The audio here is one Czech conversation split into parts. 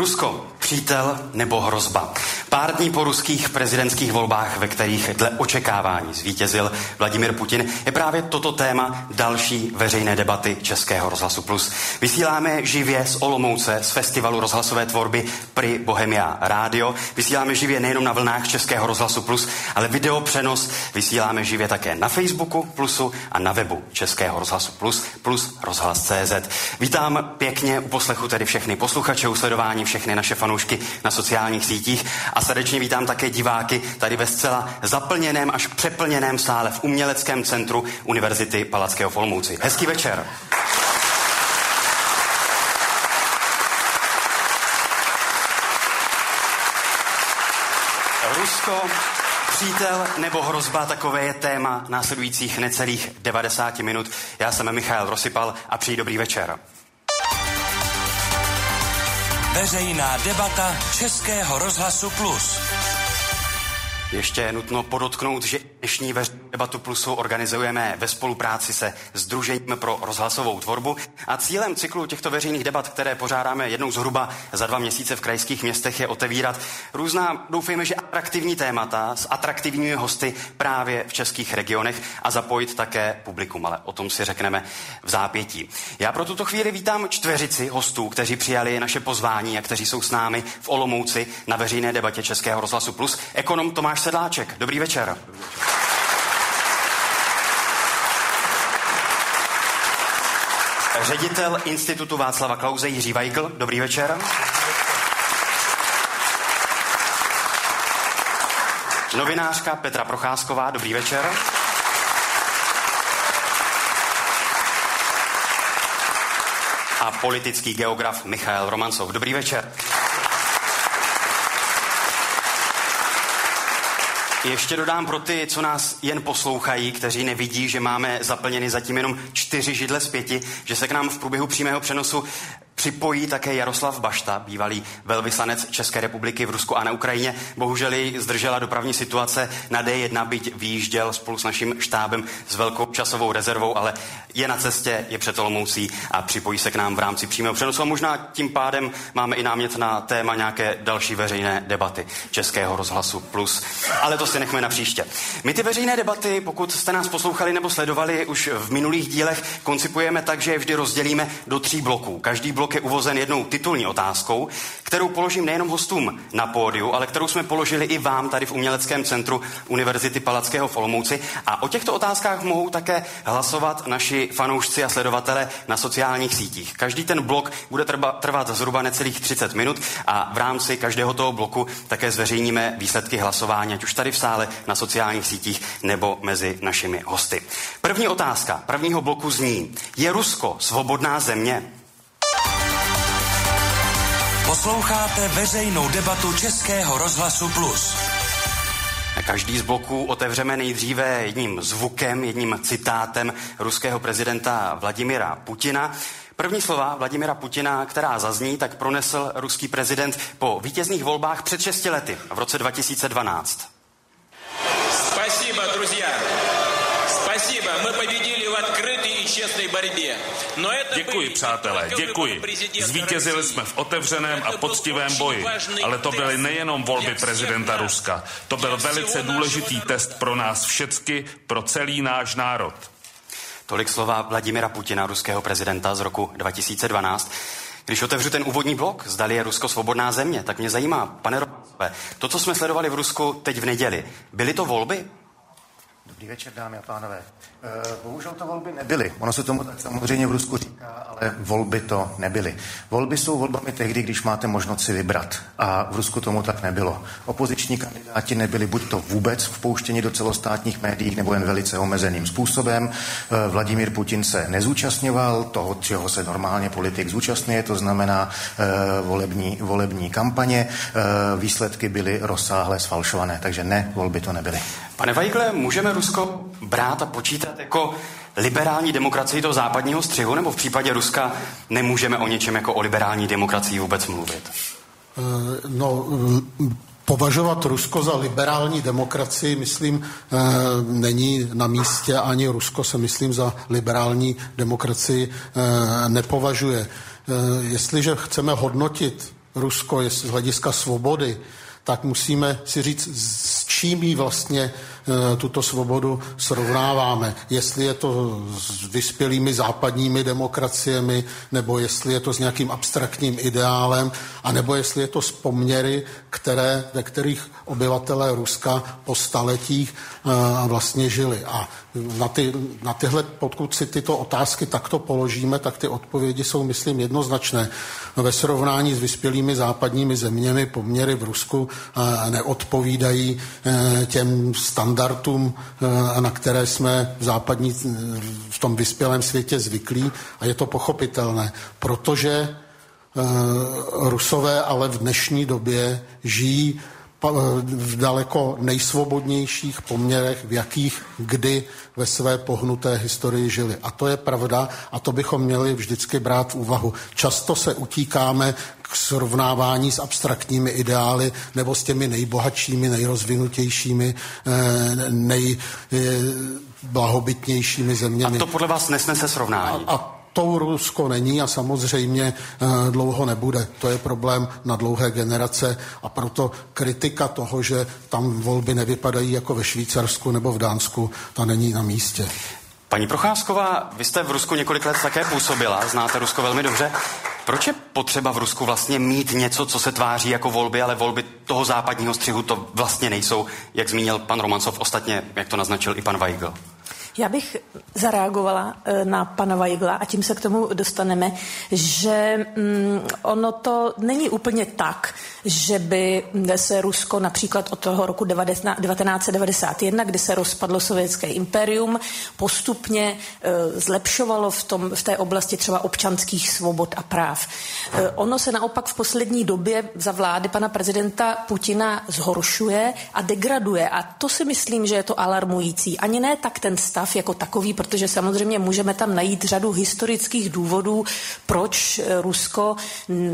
Rusko, přítel nebo hrozba. Pár dní po ruských prezidentských volbách, ve kterých dle očekávání zvítězil Vladimir Putin, je právě toto téma další veřejné debaty Českého rozhlasu Plus. Vysíláme živě z Olomouce, z festivalu rozhlasové tvorby Pri Bohemia Radio. Vysíláme živě nejenom na vlnách Českého rozhlasu Plus, ale video přenos vysíláme živě také na Facebooku Plusu a na webu Českého rozhlasu Plus plus rozhlas.cz. Vítám pěkně u poslechu tedy všechny posluchače, u sledování všechny naše fanoušky na sociálních sítích a srdečně vítám také diváky tady ve zcela zaplněném až přeplněném sále v Uměleckém centru Univerzity Palackého v. Hezký večer. Rusko, přítel nebo hrozba, takové je téma následujících necelých 90 minut. Já jsem Michal Rosypal a přeji dobrý večer. Veřejná debata Českého rozhlasu Plus. Ještě je nutno podotknout, že dnešní debatu plusu organizujeme ve spolupráci se Združením pro rozhlasovou tvorbu a cílem cyklu těchto veřejných debat, které pořádáme jednou zhruba za dva měsíce v krajských městech, je otevírat různá, doufejme, že atraktivní témata s atraktivními hosty právě v českých regionech a zapojit také publikum, ale o tom si řekneme v zápětí. Já pro tuto chvíli vítám čtveřici hostů, kteří přijali naše pozvání a kteří jsou s námi v Olomouci na veřejné debatě Českého rozhlasu Plus. Ekonom Tomáš Tomáš Sedláček. Dobrý večer. Ředitel Institutu Václava Klauze Jiří Weigl. Dobrý večer. Novinářka Petra Procházková. Dobrý večer. A politický geograf Michal Romancov. Dobrý večer. Ještě dodám pro ty, co nás jen poslouchají, kteří nevidí, že máme zaplněny zatím jenom čtyři židle z pěti, že se k nám v průběhu přímého přenosu připojí také Jaroslav Bašta, bývalý velvyslanec České republiky v Rusku a na Ukrajině. Bohužel ji zdržela dopravní situace na D1, byť výjížděl spolu s naším štábem s velkou časovou rezervou, ale je na cestě, je před Olomoucí a připojí se k nám v rámci přímého přenosu. A možná tím pádem máme i námět na téma nějaké další veřejné debaty Českého rozhlasu plus. Ale to si nechme na příště. My ty veřejné debaty, pokud jste nás poslouchali nebo sledovali už v minulých dílech, koncipujeme tak, že je vždy rozdělíme do tří bloků. Každý blok blok je uvozen jednou titulní otázkou, kterou položím nejenom hostům na pódiu, ale kterou jsme položili i vám tady v Uměleckém centru Univerzity Palackého v Olomouci. A o těchto otázkách mohou také hlasovat naši fanoušci a sledovatele na sociálních sítích. Každý ten blok bude trvat zhruba necelých 30 minut a v rámci každého toho bloku také zveřejníme výsledky hlasování, ať už tady v sále, na sociálních sítích nebo mezi našimi hosty. První otázka prvního bloku zní, je Rusko svobodná země? Posloucháte veřejnou debatu Českého rozhlasu Plus. Každý z bloků otevřeme nejdříve jedním zvukem, jedním citátem ruského prezidenta Vladimira Putina. První slova Vladimira Putina, která zazní, tak pronesl ruský prezident po vítězných volbách před 6 lety v roce 2012. Спасибо, друзья. Děkuji, přátelé, děkuji. Zvítězili jsme v otevřeném a poctivém boji, ale to byly nejenom volby prezidenta Ruska. To byl velice důležitý test pro nás všecky, pro celý náš národ. Tolik slova Vladimira Putina, ruského prezidenta z roku 2012. Když otevřu ten úvodní blok, zdali je Rusko svobodná země, tak mě zajímá, pane Romancové, to, co jsme sledovali v Rusku teď v neděli, byly to volby? Dobrý večer, dámy a pánové. Eh, bohužel to volby nebyly. Ono se tomu tak samozřejmě v Rusku říká, ale volby to nebyly. Volby jsou volbami tehdy, když máte možnost si vybrat. A v Rusku tomu tak nebylo. Opoziční kandidáti nebyli buď to vůbec vpouštěni do celostátních médií, nebo jen velice omezeným způsobem. Eh, Vladimír Putin se nezúčastňoval toho, čeho se normálně politik zúčastňuje, to znamená eh, volební, volební kampaně. Výsledky byly rozsáhle sfalšované, takže ne, volby to nebyly. Pane Vajgle, můžeme Rusko brát a počítat jako liberální demokracii do západního střihu, nebo v případě Ruska nemůžeme o něčem jako o liberální demokracii vůbec mluvit? Eh, no, považovat Rusko za liberální demokracii, myslím, eh, není na místě, ani Rusko se, myslím, za liberální demokracii eh, nepovažuje. Jestliže chceme hodnotit Rusko z hlediska svobody, tak musíme si říct, s čím jí vlastně Eh, tuto svobodu srovnáváme. Jestli je to s vyspělými západními demokraciemi, nebo jestli je to s nějakým abstraktním ideálem, anebo jestli je to s poměry, které, ve kterých obyvatelé Ruska po staletích eh, vlastně žili. A na, ty, na tyhle, pokud si tyto otázky takto položíme, tak ty odpovědi jsou, myslím, jednoznačné. Ve srovnání s vyspělými západními zeměmi poměry v Rusku eh, neodpovídají těm standardům eh, na které jsme v západní, v tom vyspělém světě zvyklí a je to pochopitelné, protože eh, Rusové ale v dnešní době žijí v daleko nejsvobodnějších poměrech, v jakých kdy ve své pohnuté historii žili. A to je pravda a to bychom měli vždycky brát v úvahu. Často se utíkáme k srovnávání s abstraktními ideály nebo s těmi nejbohatšími, nejrozvinutějšími, eh, nejblahobytnějšími zeměmi. A to podle vás nesnese srovnání? A, a tou Rusko není a samozřejmě eh, dlouho nebude. To je problém na dlouhé generace a proto kritika toho, že tam volby nevypadají jako ve Švýcarsku nebo v Dánsku, ta není na místě. Paní Procházková, vy jste v Rusku několik let také působila, znáte Rusko velmi dobře. Proč je potřeba v Rusku vlastně mít něco, co se tváří jako volby, ale volby toho západního střihu to vlastně nejsou, jak zmínil pan Romancov, ostatně, jak to naznačil i pan Weigl? Já bych zareagovala eh, na pana Vajgla a tím se k tomu dostaneme, že mm, ono to není úplně tak, že by se Rusko například od toho roku 1991, kdy se rozpadlo sovětské imperium, postupně eh, zlepšovalo v, tom, v té oblasti třeba občanských svobod a práv. Eh, ono se naopak v poslední době za vlády pana prezidenta Putina zhoršuje a degraduje a to si myslím, že je to alarmující. Ani ne tak ten stav, jako takový, protože samozřejmě můžeme tam najít řadu historických důvodů, proč Rusko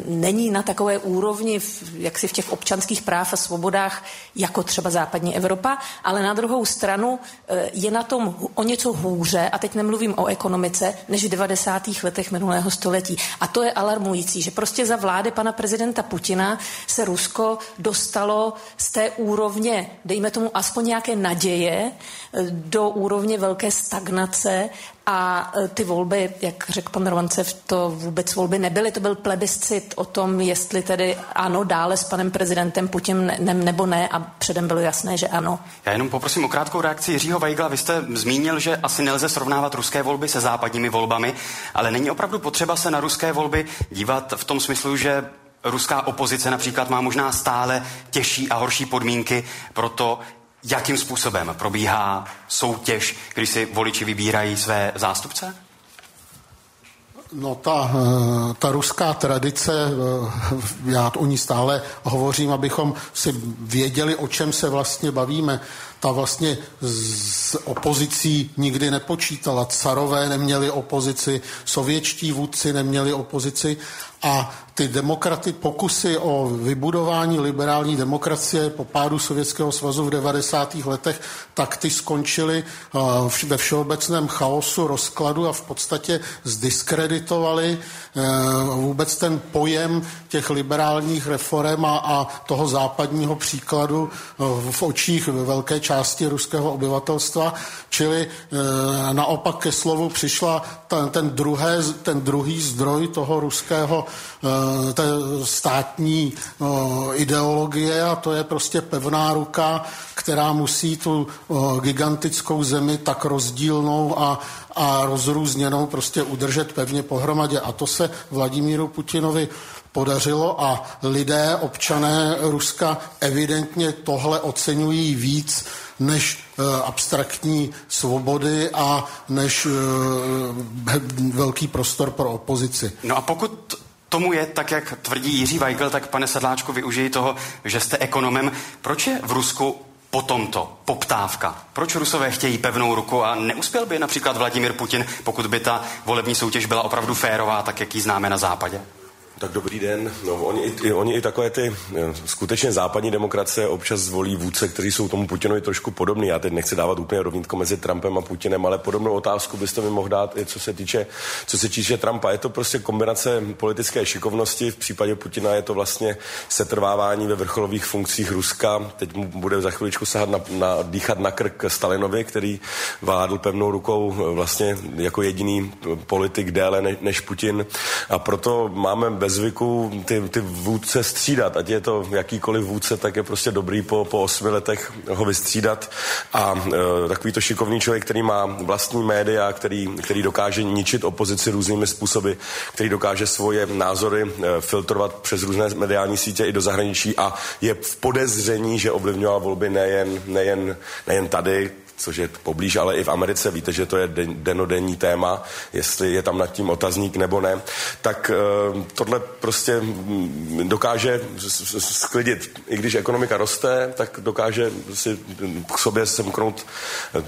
není na takové úrovni, jak si v těch občanských práv a svobodách, jako třeba západní Evropa, ale na druhou stranu eh, je na tom o něco hůře, a teď nemluvím o ekonomice, než v 90. letech minulého století. A to je alarmující, že prostě za vlády pana prezidenta Putina se Rusko dostalo z té úrovně, dejme tomu aspoň nějaké naděje, eh, do úrovně velké stagnace a e, ty volby, jak řekl pan Rovancev, to vůbec volby nebyly, to byl plebiscit o tom, jestli tedy ano, dále s panem prezidentem Putinem nebo ne a předem bylo jasné, že ano. Já jenom poprosím o krátkou reakci Jiřího Weigla. Vy jste zmínil, že asi nelze srovnávat ruské volby se západními volbami, ale není opravdu potřeba se na ruské volby dívat v tom smyslu, že ruská opozice například má možná stále těžší a horší podmínky pro to, jakým způsobem probíhá soutěž, když si voliči vybírají své zástupce? No ta, eh, ta ruská tradice, eh, já o ní stále hovořím, abychom si věděli, o čem se vlastně bavíme. Ta vlastně s opozicí nikdy nepočítala. Carové neměli opozici, sovětští vůdci neměli opozici a ty demokraty, pokusy o vybudování liberální demokracie po pádu Sovětského svazu v 90. letech, tak ty skončily uh, ve všeobecném chaosu, rozkladu a v podstatě zdiskreditovali uh, vůbec ten pojem těch liberálních reform a, a toho západního příkladu uh, v očích velké části ruského obyvatelstva, čili naopak ke slovu přišla ten, ten, druhé, ten druhý zdroj toho ruského Eh, té státní eh, ideologie a to je prostě pevná ruka, která musí tu eh, gigantickou zemi tak rozdílnou a, a rozrůzněnou prostě udržet pevně pohromadě. A to se Vladimíru Putinovi podařilo a lidé, občané Ruska evidentně tohle oceňují víc než e, abstraktní svobody a než e, velký prostor pro opozici. No a pokud tomu je, tak jak tvrdí Jiří Weigl, tak pane Sedláčku, využijí toho, že jste ekonomem. Proč je v Rusku po tomto poptávka? Proč Rusové chtějí pevnou ruku a neuspěl by například Vladimir Putin, pokud by ta volební soutěž byla opravdu férová, tak jak ji známe na západě? Tak dobrý den. No, oni, i, oni i takové ty eh, skutečně západní demokracie občas zvolí vůdce, kteří jsou tomu Putinovi trošku podobný. Já teď nechci dávat úplně rovnítko mezi Trumpem a Putinem, ale podobnou otázku byste mi mohl dát co se týče, co se týče Trumpa. Je to prostě kombinace politické šikovnosti. V případě Putina je to vlastně setrvávání ve vrcholových funkcích Ruska. Teď mu bude za chviličku sahat na, na, dýchat na krk Stalinovi, který vládl pevnou rukou eh, vlastně jako jediný politik déle než, než Putin. A proto máme ve zvyku ty, ty vůdce střídat. Ať je to jakýkoliv vůdce, tak je prostě dobrý po, po osmi letech ho vystřídat. A e, takový to šikovný člověk, který má vlastní média, který, který dokáže ničit opozici různými způsoby, který dokáže svoje názory e, filtrovat přes různé mediální sítě i do zahraničí a je v podezření, že ovlivňoval volby nejen, nejen, nejen tady, což je poblíž, ale i v Americe, víte, že to je denodenní téma, jestli je tam nad tím otazník nebo ne, tak uh, tohle prostě mm, dokáže sklidit. I když ekonomika roste, tak dokáže si k sobě semknout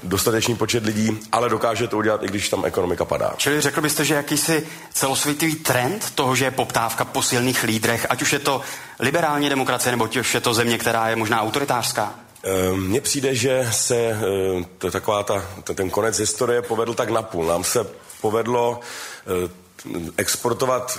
dostatečný počet lidí, ale dokáže to udělat, i když tam ekonomika padá. Čili řekl byste, že jakýsi celosvětový trend toho, že je poptávka po silných lídrech, ať už je to liberální demokracie, nebo ať už je to země, která je možná autoritářská? Ehm, mně přijde, že se ehm, to, taková ta, ten konec historie povedl tak napůl. Nám se povedlo ehm, exportovat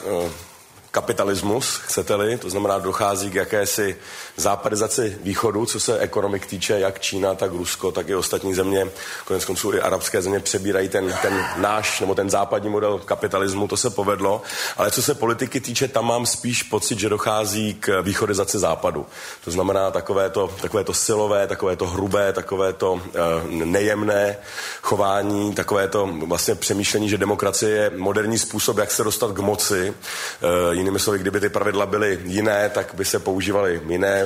kapitalismus, chcete-li, to znamená, dochází k jakési západizaci východu, co se ekonomik týče, jak Čína, tak Rusko, tak i ostatní země, konec konců i arabské země přebírají ten, ten náš nebo ten západní model kapitalismu, to se povedlo, ale co se politiky týče, tam mám spíš pocit, že dochází k východizaci západu. To znamená takové to, takové to silové, takové to hrubé, takové to uh, nejemné chování, takové to vlastně přemýšlení, že demokracie je moderní způsob, jak se dostat k moci, uh, Jinými slovy, kdyby ty pravidla byly jiné, tak by se používaly jiné,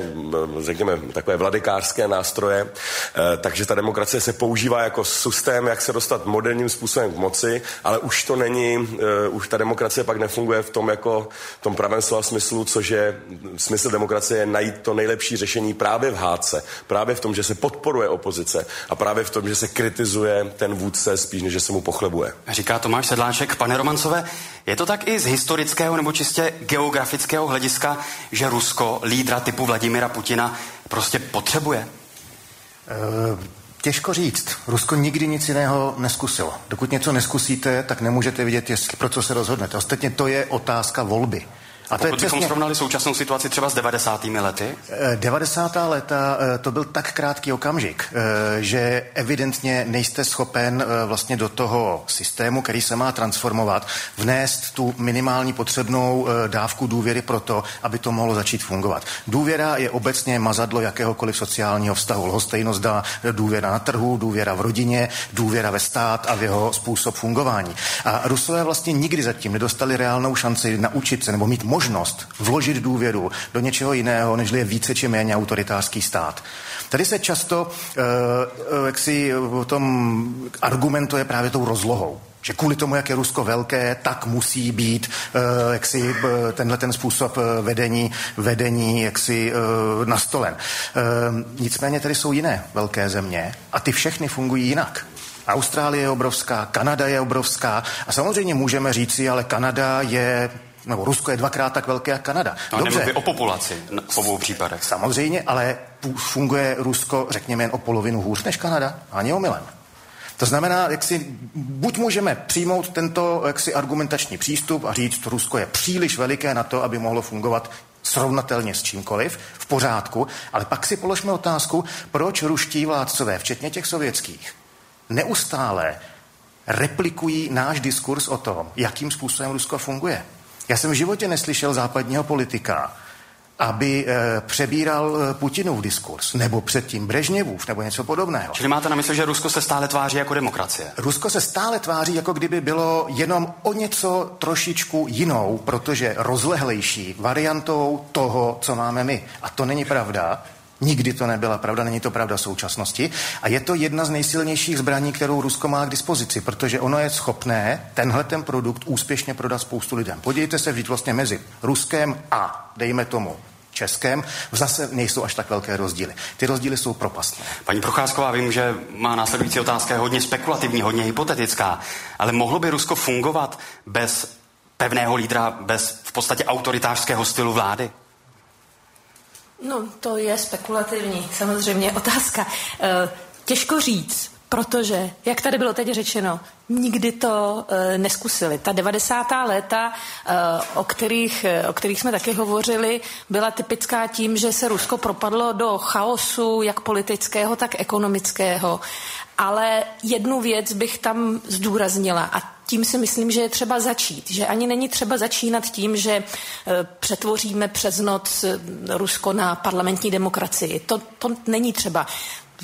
řekněme, takové vladikářské nástroje. Eh, takže ta demokracie se používá jako systém, jak se dostat moderním způsobem k moci, ale už to není, eh, už ta demokracie pak nefunguje v tom jako v tom pravém slova smyslu, což je smysl demokracie je najít to nejlepší řešení právě v hádce, právě v tom, že se podporuje opozice a právě v tom, že se kritizuje ten vůdce spíš, než že se mu pochlebuje. Říká Tomáš Sedláček. Pane Romancové, je to tak i z historického nebo čistě geografického hlediska, že Rusko, lídra typu Vladimira Putina, prostě potřebuje? Uh... Těžko říct. Rusko nikdy nic jiného neskusilo. Dokud něco neskusíte, tak nemůžete vidět, jestli, pro co se rozhodnete. Ostatně to je otázka volby. A to Pokud je bychom přesně... srovnali současnou situaci třeba s 90. lety? 90. Eh, leta eh, to byl tak krátký okamžik, eh, že evidentně nejste schopen vlastně do toho systému, který se má transformovat, vnést tu minimální potřebnou dávku důvěry pro to, aby to mohlo začít fungovat. Důvěra je obecně mazadlo jakéhokoliv sociálního vztahu. Lhostejnost dá důvěra na trhu, důvěra v rodině, důvěra ve stát a v jeho způsob fungování. A Rusové vlastně nikdy zatím nedostali reálnou šanci naučit se nebo mít možnost vložit důvěru do něčeho jiného, než je více či méně autoritářský stát. Tady se často, uh, jak si o tom argumentuje právě tou rozlohou že kvůli tomu, jak je Rusko velké, tak musí být uh, jaksi tenhle ten způsob vedení, vedení jaksi uh, nastolen. Uh, nicméně tady jsou jiné velké země a ty všechny fungují jinak. Austrálie je obrovská, Kanada je obrovská a samozřejmě můžeme říci, ale Kanada je nebo Rusko je dvakrát tak velké jak Kanada. No, Dobře. o populaci v obou případech. Samozřejmě, ale funguje Rusko, řekněme, jen o polovinu hůř než Kanada. Ani omylem. To znamená, jak si buď můžeme přijmout tento jaksi argumentační přístup a říct, že Rusko je příliš veliké na to, aby mohlo fungovat srovnatelně s čímkoliv, v pořádku, ale pak si položme otázku, proč ruští vládcové, včetně těch sovětských, neustále replikují náš diskurs o tom, jakým způsobem Rusko funguje. Já jsem v životě neslyšel západního politika, aby e, přebíral e, Putinův diskurs, nebo předtím Brežněvův, nebo něco podobného. Čili máte na mysli, že Rusko se stále tváří jako demokracie? Rusko se stále tváří, jako kdyby bylo jenom o něco trošičku jinou, protože rozlehlejší variantou toho, co máme my. A to není pravda. Nikdy to nebyla pravda, není to pravda současnosti. A je to jedna z nejsilnějších zbraní, kterou Rusko má k dispozici, protože ono je schopné tenhle ten produkt úspěšně prodat spoustu lidem. Podívejte se vždyť vlastně mezi Ruskem a, dejme tomu, Českém, zase nejsou až tak velké rozdíly. Ty rozdíly jsou propastné. Paní Procházková, vím, že má následující otázka je hodně spekulativní, hodně hypotetická, ale mohlo by Rusko fungovat bez pevného lídra bez v podstatě autoritářského stylu vlády? No, to je spekulativní, samozřejmě otázka. Eh, těžko říct, protože, jak tady bylo teď řečeno, nikdy to e, neskusili. Ta 90. léta, e, o, kterých, o kterých jsme taky hovořili, byla typická tím, že se Rusko propadlo do chaosu, jak politického, tak ekonomického. Ale jednu věc bych tam zdůraznila a tím si myslím, že je třeba začít. Že ani není třeba začínat tím, že e, přetvoříme přes noc Rusko na parlamentní demokracii. To, to není třeba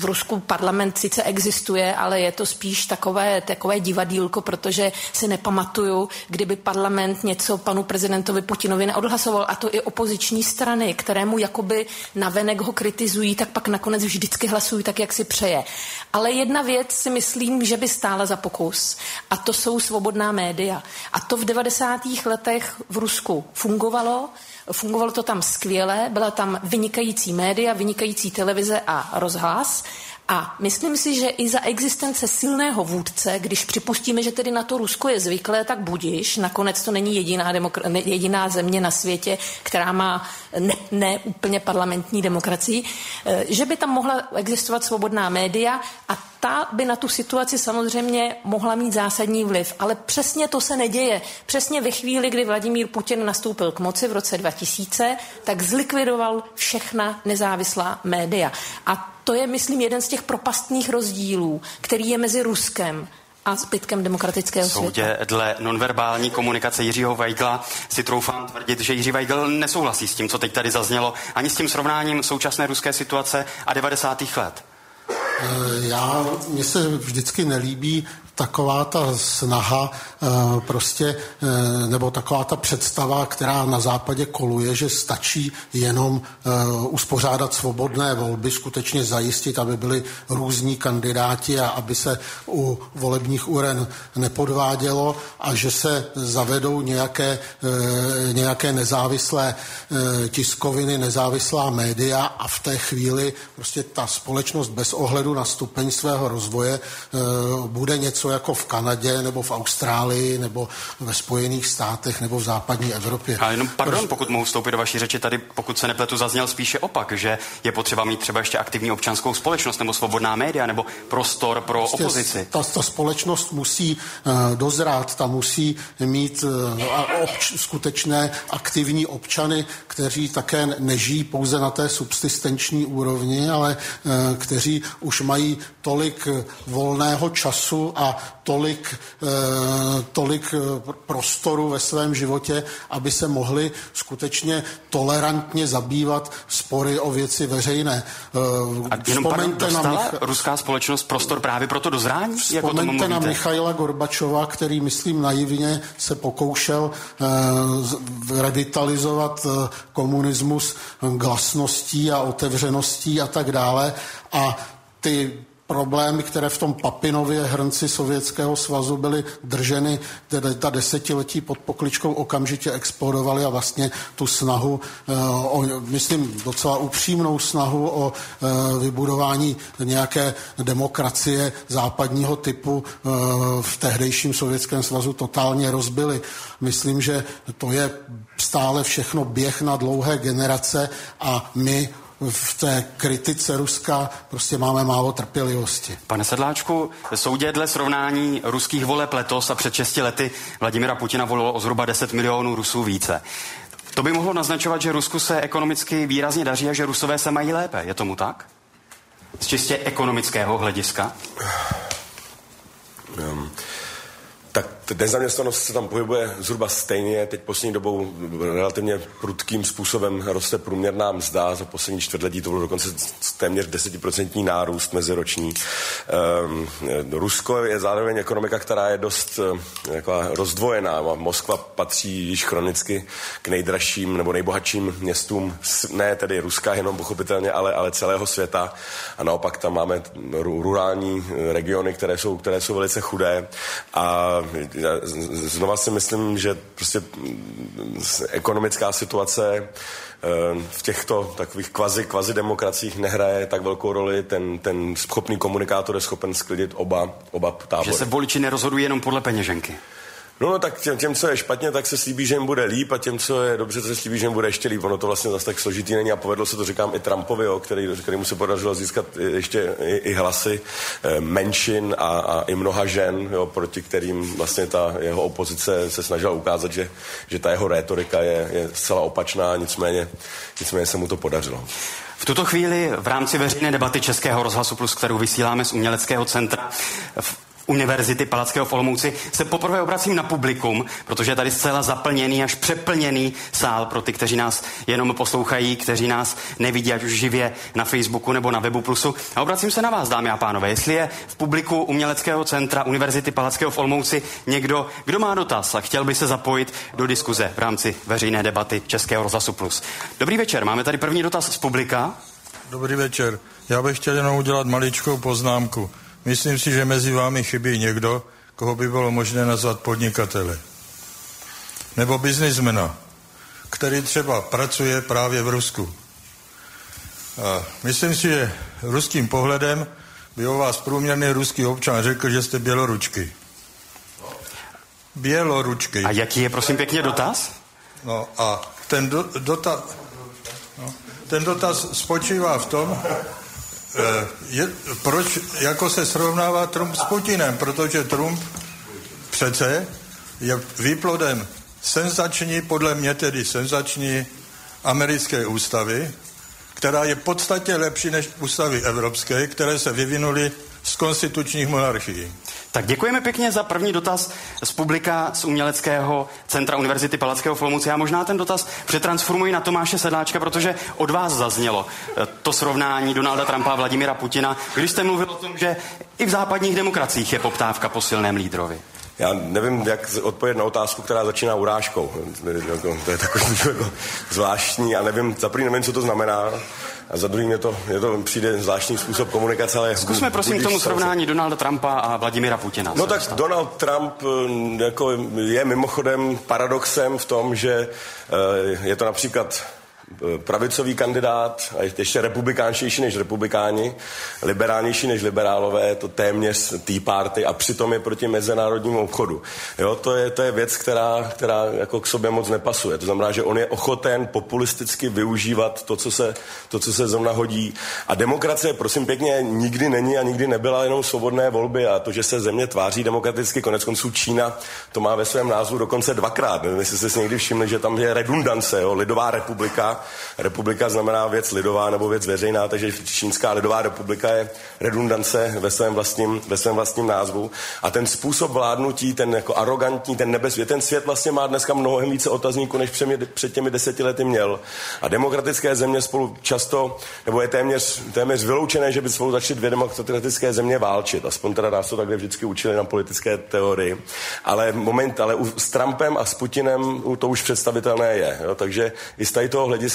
v Rusku parlament sice existuje, ale je to spíš takové, takové divadílko, protože si nepamatuju, kdyby parlament něco panu prezidentovi Putinovi neodhlasoval, a to i opoziční strany, kterému jakoby navenek ho kritizují, tak pak nakonec vždycky hlasují tak, jak si přeje. Ale jedna věc si myslím, že by stála za pokus, a to jsou svobodná média. A to v 90. letech v Rusku fungovalo, Fungovalo to tam skvěle, byla tam vynikající média, vynikající televize a rozhlas. A myslím si, že i za existence silného vůdce, když připustíme, že tedy na to Rusko je zvyklé, tak budiš. Nakonec to není jediná, demokra- jediná země na světě, která má ne, ne úplně parlamentní demokracii, eh, že by tam mohla existovat svobodná média a ta by na tu situaci samozřejmě mohla mít zásadní vliv. Ale přesně to se neděje. Přesně ve chvíli, kdy Vladimír Putin nastoupil k moci v roce 2000, tak zlikvidoval všechna nezávislá média. A to je, myslím, jeden z těch propastných rozdílů, který je mezi Ruskem a zbytkem demokratického Soudě světa. dle nonverbální komunikace Jiřího Weigla si troufám tvrdit, že Jiří Weigl nesouhlasí s tím, co teď tady zaznělo, ani s tím srovnáním současné ruské situace a 90. let. Eh, já, mně se vždycky nelíbí taková ta snaha eh, prostě, eh, nebo taková ta představa, která na západě koluje, že stačí jenom eh, uspořádat svobodné volby, skutečně zajistit, aby byli různí kandidáti a aby se u volebních uren nepodvádělo a že se zavedou nějaké, nějaké nezávislé tiskoviny, nezávislá média a v té chvíli prostě ta společnost bez ohledu na stupeň svého rozvoje bude něco jako v Kanadě, nebo v Austrálii, nebo ve Spojených státech, nebo v západní Evropě. A jenom, pardon, pokud mohu vstoupit do vaší řeči, tady, pokud se nepletu, zazněl spíše opak, že je potřeba mít třeba ještě aktivní občanskou společnost, nebo svobodná média, nebo prostor pro prostě opozici. Ta, ta společnost musí uh, dozrát, ta musí mít uh, obč, skutečné aktivní občany, kteří také nežijí pouze na té subsistenční úrovni, ale uh, kteří už mají tolik volného času a tolik, eh, tolik eh, prostoru ve svém životě, aby se mohli skutečně tolerantně zabývat spory o věci veřejné. Eh, a jenom pardon, dostala na Mich- ruská společnost prostor právě pro to dozrání? Jako Vzpomeňte na Michaila Gorbačova, který, myslím, naivně se pokoušel revitalizovat komunismus glasností a otevřeností a tak dále. A ty problémy, které v tom Papinově hrnci Sovětského svazu byly drženy ta desetiletí pod pokličkou, okamžitě explodovaly a vlastně tu snahu, eh, o, myslím docela upřímnou snahu o eh, vybudování nějaké demokracie západního typu eh, v tehdejším Sovětském svazu totálně rozbily. Myslím, že to je stále všechno běh na dlouhé generace a my v té kritice Ruska prostě máme málo trpělivosti. Pane Sedláčku, soudě dle srovnání ruských voleb letos a před 6 lety Vladimira Putina volilo o zhruba 10 milionů Rusů více. To by mohlo naznačovat, že Rusku se ekonomicky výrazně daří a že Rusové se mají lépe. Je tomu tak? Z čistě ekonomického hlediska? Um, nezaměstnanost se tam pohybuje zhruba stejně. Teď poslední dobou relativně prudkým způsobem roste průměrná mzda. Za poslední čtvrtletí to bylo dokonce téměř desetiprocentní nárůst meziroční. Um, Rusko je zároveň ekonomika, která je dost uh, rozdvojená. Moskva patří již chronicky k nejdražším nebo nejbohatším městům, ne tedy Ruska jenom pochopitelně, ale, ale celého světa. A naopak tam máme rurální regiony, které jsou, které jsou velice chudé. A já znova si myslím, že prostě ekonomická situace eh, v těchto takových kvazi, kvazi demokraciích nehraje tak velkou roli. Ten, ten schopný komunikátor je schopen sklidit oba, oba tábory. Že se voliči nerozhodují jenom podle peněženky. No, no tak těm, těm, co je špatně, tak se slíbí, že jim bude líp a těm, co je dobře, se slíbí, že jim bude ještě líp. Ono to vlastně zase tak složitý není a povedlo se to, říkám, i Trumpovi, jo, který, mu se podařilo získat ještě i, i hlasy e, menšin a, a, i mnoha žen, jo, proti kterým vlastně ta jeho opozice se snažila ukázat, že, že ta jeho rétorika je, je zcela opačná, nicméně, nicméně se mu to podařilo. V tuto chvíli v rámci veřejné debaty Českého rozhlasu Plus, kterou vysíláme z uměleckého centra, Univerzity Palackého v Olomouci se poprvé obracím na publikum, protože je tady zcela zaplněný až přeplněný sál pro ty, kteří nás jenom poslouchají, kteří nás nevidí, ať už živě na Facebooku nebo na webu Plusu. A obracím se na vás, dámy a pánové, jestli je v publiku Uměleckého centra Univerzity Palackého v Olomouci někdo, kdo má dotaz a chtěl by se zapojit do diskuze v rámci veřejné debaty Českého rozhlasu Plus. Dobrý večer, máme tady první dotaz z publika. Dobrý večer. Já bych chtěl jenom udělat maličkou poznámku. Myslím si, že mezi vámi chybí někdo, koho by bylo možné nazvat podnikatele. Nebo biznismena, který třeba pracuje právě v Rusku. A myslím si, že ruským pohledem by o vás průměrný ruský občan řekl, že jste běloručky. Běloručky. A jaký je, prosím, pěkně dotaz? No a ten, do, dotaz, no, ten dotaz spočívá v tom, je, proč jako se srovnává Trump s Putinem? Protože Trump přece je výplodem senzační, podle mě tedy senzační americké ústavy, která je podstatně lepší než ústavy evropské, které se vyvinuly z konstitučních monarchií. Tak děkujeme pěkně za první dotaz z publika z Uměleckého centra Univerzity Palackého v Olomouci. Já možná ten dotaz přetransformuji na Tomáše Sedláčka, protože od vás zaznělo eh, to srovnání Donalda Trumpa a Vladimira Putina, když jste mluvil o tom, že i v západních demokraciích je poptávka po silném lídrovi. Já nevím, jak odpovědět na otázku, která začíná urážkou. To je takový jako zvláštní a nevím, za první nevím, co to znamená. A za druhý mě to, mě to přijde zvláštní způsob komunikace, ale... Zkusme prosím k tomu srovnání Donalda Trumpa a Vladimira Putina. No tak Donald Trump eh, jako je mimochodem paradoxem v tom, že eh, je to například pravicový kandidát a ještě republikánštější než republikáni, liberálnější než liberálové, to téměř Tea Party a přitom je proti mezinárodnímu obchodu. Jo, to je, to je věc, která, která jako k sobě moc nepasuje. To znamená, že on je ochoten populisticky využívat to, co se, to, co se zrovna hodí. A demokracie, prosím pěkně, nikdy není a nikdy nebyla jenom svobodné volby a to, že se země tváří demokraticky, konec konců Čína to má ve svém názvu dokonce dvakrát. Nevím, jestli jste si někdy všimli, že tam je redundance, jo, lidová republika republika znamená věc lidová nebo věc veřejná, takže Čínská lidová republika je redundance ve svém vlastním, ve svém vlastním názvu. A ten způsob vládnutí, ten jako arrogantní, ten nebezpečný, ten svět vlastně má dneska mnohem více otazníků, než před těmi deseti lety měl. A demokratické země spolu často, nebo je téměř, téměř vyloučené, že by spolu začaly dvě demokratické země válčit. Aspoň teda nás to takhle vždycky učili na politické teorii. Ale moment, ale s Trumpem a s Putinem to už představitelné je. Jo? Takže i z tady toho hlediska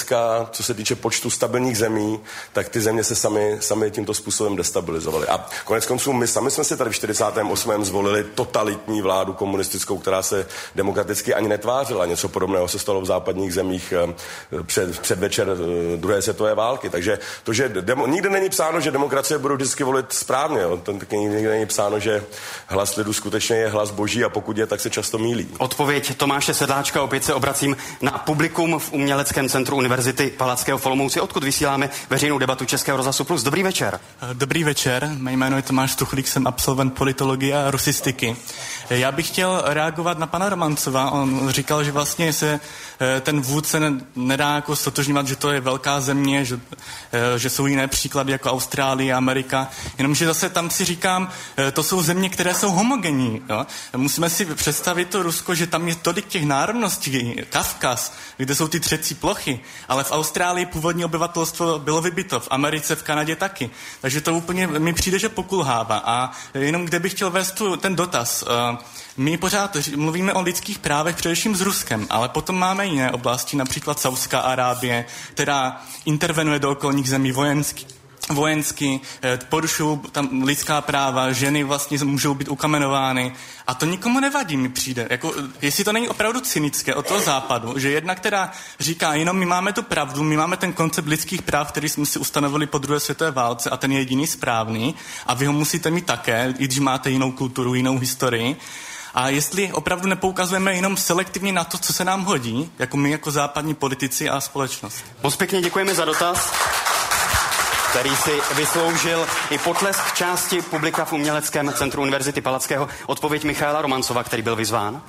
co se týče počtu stabilních zemí, tak ty země se sami, sami tímto způsobem destabilizovaly. A konec konců my sami jsme si tady v 48. zvolili totalitní vládu komunistickou, která se demokraticky ani netvářila. Něco podobného se stalo v západních zemích eh, před, předvečer eh, druhé světové války. Takže to, že demo, nikde není psáno, že demokracie budou vždycky volit správně. Jo. Ten, taky nikde není psáno, že hlas lidu skutečně je hlas boží a pokud je, tak se často mílí. Odpověď Tomáše Sedláčka, opět se obracím na publikum v Uměleckém centru Univerzity Palackého v Olomouci, odkud vysíláme veřejnou debatu Českého rozhlasu Plus. Dobrý večer. Dobrý večer, mé jméno je Tomáš Tuchlík, jsem absolvent politologie a rusistiky. Eh, já bych chtěl reagovat na pana Romancova. On říkal, že vlastně se eh, ten vůdce nedá jako stotožňovat, že to je velká země, že, že jsou jiné příklady jako Austrálie, Amerika. Jenomže zase tam si říkám, to jsou země, které jsou homogenní. Jo? Musíme si představit to Rusko, že tam je tolik těch národností, Kavkaz, kde jsou ty třecí plochy, ale v Austrálii původní obyvatelstvo bylo vybito, v Americe, v Kanadě taky. Takže to úplně mi přijde, že pokulhává. A jenom kde bych chtěl vést tu, ten dotaz. My pořád mluvíme o lidských právech především s Ruskem, ale potom máme jiné oblasti, například Saudská Arábie, která intervenuje do okolních zemí vojensky vojensky, eh, porušují tam lidská práva, ženy vlastně můžou být ukamenovány a to nikomu nevadí, mi přijde. Jako, jestli to není opravdu cynické od toho západu, že jedna, která říká, jenom my máme tu pravdu, my máme ten koncept lidských práv, který jsme si ustanovili po druhé světové válce a ten je jediný správný a vy ho musíte mít také, i když máte jinou kulturu, jinou historii. A jestli opravdu nepoukazujeme jenom selektivně na to, co se nám hodí, jako my jako západní politici a společnost. Moc pěkně děkujeme za dotaz který si vysloužil i potlesk části publika v Uměleckém centru Univerzity Palackého. Odpověď Michaela Romancova, který byl vyzván. Uh,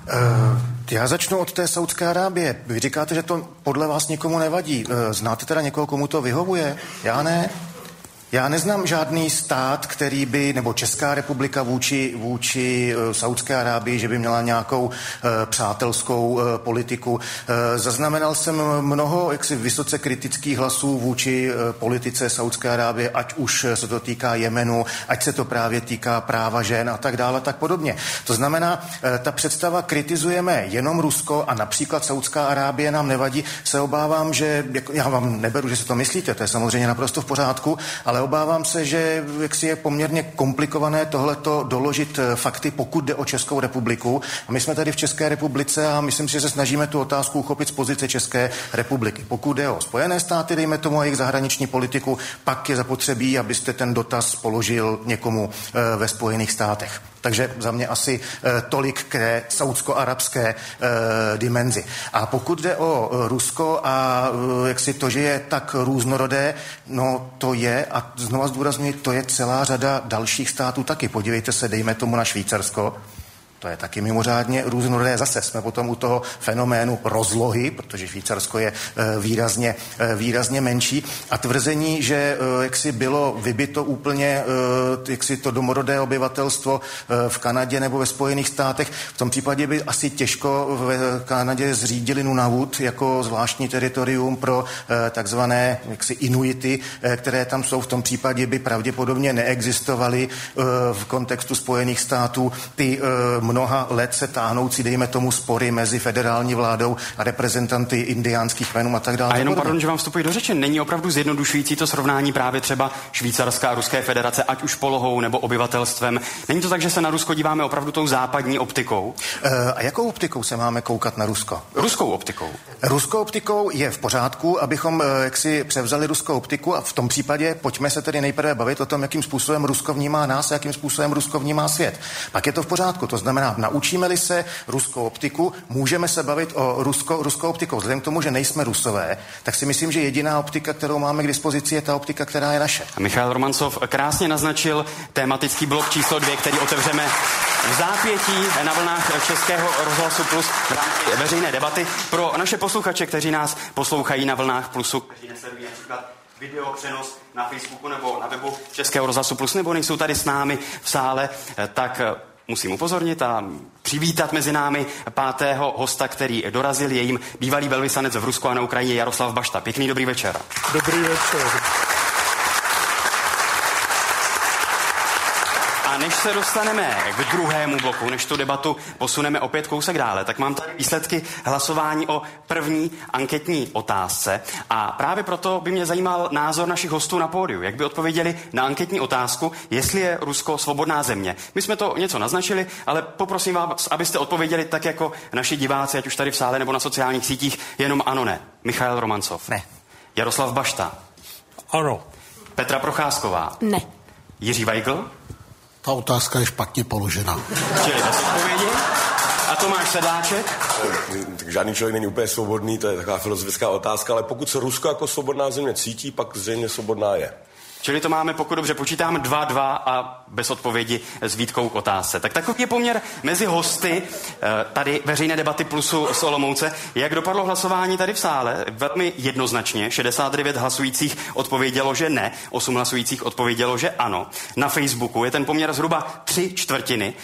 já začnu od té Saudské Arábie. Vy říkáte, že to podle vás někomu nevadí. Uh, znáte teda někoho, komu to vyhovuje? Já ne. Já neznám žádný stát, který by, nebo Česká republika vůči, vůči uh, Saudské Arábii, že by měla nějakou uh, přátelskou uh, politiku. Uh, zaznamenal jsem mnoho jaksi vysoce kritických hlasů vůči uh, politice Saudské Arábie, ať už se to týká Jemenu, ať se to právě týká práva žen a tak dále, tak podobně. To znamená, uh, ta představa kritizujeme jenom Rusko a například Saudská Arábie nám nevadí, se obávám, že, jako, já vám neberu, že si to myslíte, to je samozřejmě naprosto v pořádku, ale obávám se, že jaksi je poměrně komplikované tohleto doložit eh, fakty, pokud jde o Českou republiku. A my jsme tady v České republice a myslím si, že se snažíme tu otázku uchopit z pozice České republiky. Pokud jde o Spojené státy, dejme tomu a jejich zahraniční politiku, pak je zapotřebí, abyste ten dotaz položil někomu e, ve Spojených státech. Takže za mě asi e, tolik k té saudsko-arabské dimenzi. A pokud jde o Rusko a jak si to, že je tak různorodé, no to je, a znova zdůraznuju, to je celá řada dalších států taky. Podívejte se, dejme tomu na Švýcarsko, to je taky mimořádně různorodé. Zase jsme potom u toho fenoménu rozlohy, protože Švýcarsko je eh, výrazně, eh, výrazně menší. A tvrzení, že eh, jak si bylo vybito úplně jak si to domorodé obyvatelstvo v Kanadě nebo ve Spojených státech, v tom případě by asi těžko v Kanadě zřídili Nunavut jako zvláštní teritorium pro takzvané jaksi Inuity, které tam jsou. V tom případě by pravděpodobně neexistovaly v kontextu Spojených států ty mnoha let se táhnoucí, dejme tomu, spory mezi federální vládou a reprezentanty indiánských kmenů a tak dále. A jenom pardon, že vám vstupuji do řeči. Není opravdu zjednodušující to srovnání právě třeba Švýcarská a Ruské federace, ať už polohou nebo obyvatelstvem. Není to tak, že se na Rusko díváme opravdu tou západní optikou? E, a jakou optikou se máme koukat na Rusko? Ruskou optikou. Ruskou optikou je v pořádku, abychom e, jaksi převzali ruskou optiku a v tom případě pojďme se tedy nejprve bavit o tom, jakým způsobem Rusko vnímá nás a jakým způsobem Rusko vnímá svět. Pak je to v pořádku. To znamená, naučíme-li se ruskou optiku, můžeme se bavit o rusko, ruskou optikou. Vzhledem k tomu, že nejsme rusové, tak si myslím, že jediná optika, kterou máme k dispozici, je ta optika, která je naše. A Michal Romancov krásně naznačil tematický blok číslo dvě, který otevřeme v zápětí na vlnách Českého rozhlasu Plus v rámci veřejné debaty pro naše posluchače, kteří nás poslouchají na vlnách Plusu, kteří nesledují například video přenos na Facebooku nebo na webu Českého rozhlasu Plus, nebo nejsou tady s námi v sále, tak musím upozornit a přivítat mezi námi pátého hosta, který dorazil, je jim bývalý velvyslanec v Rusku a na Ukrajině Jaroslav Bašta. Pěkný dobrý večer. Dobrý večer. než se dostaneme k druhému bloku, než tu debatu posuneme opět kousek dále, tak mám tady výsledky hlasování o první anketní otázce. A právě proto by mě zajímal názor našich hostů na pódiu. Jak by odpověděli na anketní otázku, jestli je Rusko svobodná země. My jsme to něco naznačili, ale poprosím vás, abyste odpověděli tak jako naši diváci, ať už tady v sále nebo na sociálních sítích, jenom ano, ne. Michal Romancov. Ne. Jaroslav Bašta. Ano. Petra Procházková. Ne. Jiří Weigl. Ta otázka je špatně položena. Čili bez odpovědi. A Tomáš Sedláček? Tak žádný člověk není úplně svobodný, to je taková filozofická otázka, ale pokud se Rusko jako svobodná země cítí, pak zřejmě svobodná je. Čili to máme, pokud dobře počítám, 2-2 a bez odpovědi s výtkou k otázce. Tak takový je poměr mezi hosty eh, tady veřejné debaty plusu z Olomouce. Jak dopadlo hlasování tady v sále? Velmi jednoznačně. 69 hlasujících odpovědělo, že ne, 8 hlasujících odpovědělo, že ano. Na Facebooku je ten poměr zhruba tři čtvrtiny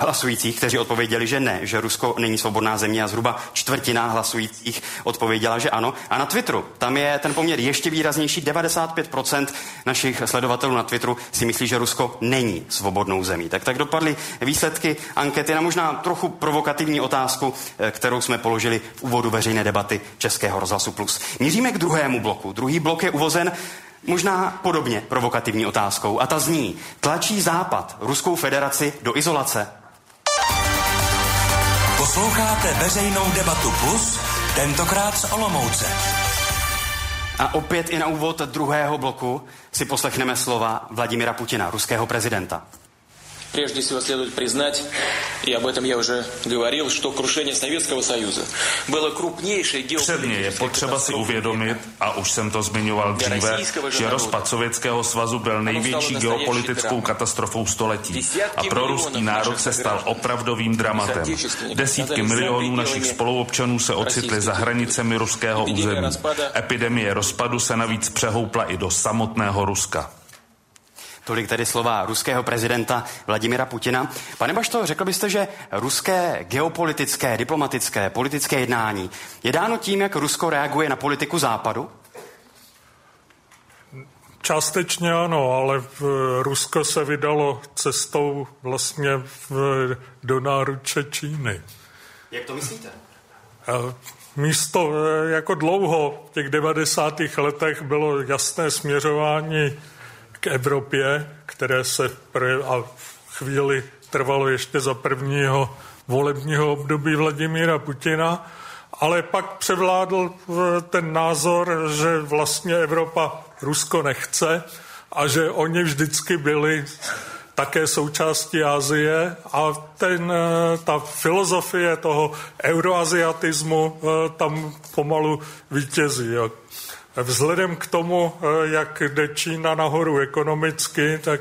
hlasujících, kteří odpověděli, že ne, že Rusko není svobodná země a zhruba čtvrtina hlasujících odpověděla, že ano. A na Twitteru, tam je ten poměr ještě výraznější, 95% našich sledovatelů na Twitteru si myslí, že Rusko není svobodnou zemí. Tak tak dopadly výsledky ankety na možná trochu provokativní otázku, eh, kterou jsme položili v úvodu veřejné debaty Českého rozhlasu Plus. Míříme k druhému bloku. Druhý blok je uvozen možná podobně provokativní otázkou a ta zní, tlačí Západ Ruskou federaci do izolace? Posloucháte veřejnou debatu plus, tentokrát z Olomouce. A opět i na úvod druhého bloku si poslechneme slova Vladimira Putina, ruského prezidenta. Прежде всего следует признать, и об этом я уже говорил, что крушение Советского Союза было крупнейшей Předně je potřeba si uvědomit, a už jsem to zmiňoval dříve, že rozpad Sovětského svazu byl největší geopolitickou katastrofou století a pro ruský národ se stal opravdovým dramatem. Desítky milionů našich spoluobčanů se ocitly za hranicemi ruského území. Epidemie rozpadu se navíc přehoupla i do samotného Ruska. Tolik tedy slova ruského prezidenta Vladimira Putina. Pane Bašto, řekl byste, že ruské geopolitické, diplomatické, politické jednání je dáno tím, jak Rusko reaguje na politiku Západu? Částečně ano, ale v Rusko se vydalo cestou vlastně v, do náruče Číny. Jak to myslíte? Místo, jako dlouho v těch 90. letech bylo jasné směřování k Evropě, které se a chvíli trvalo ještě za prvního volebního období Vladimíra Putina, ale pak převládl ten názor, že vlastně Evropa Rusko nechce a že oni vždycky byli také součástí Asie a ten, ta filozofie toho euroaziatismu tam pomalu vítězí. Vzhledem k tomu, jak jde Čína nahoru ekonomicky, tak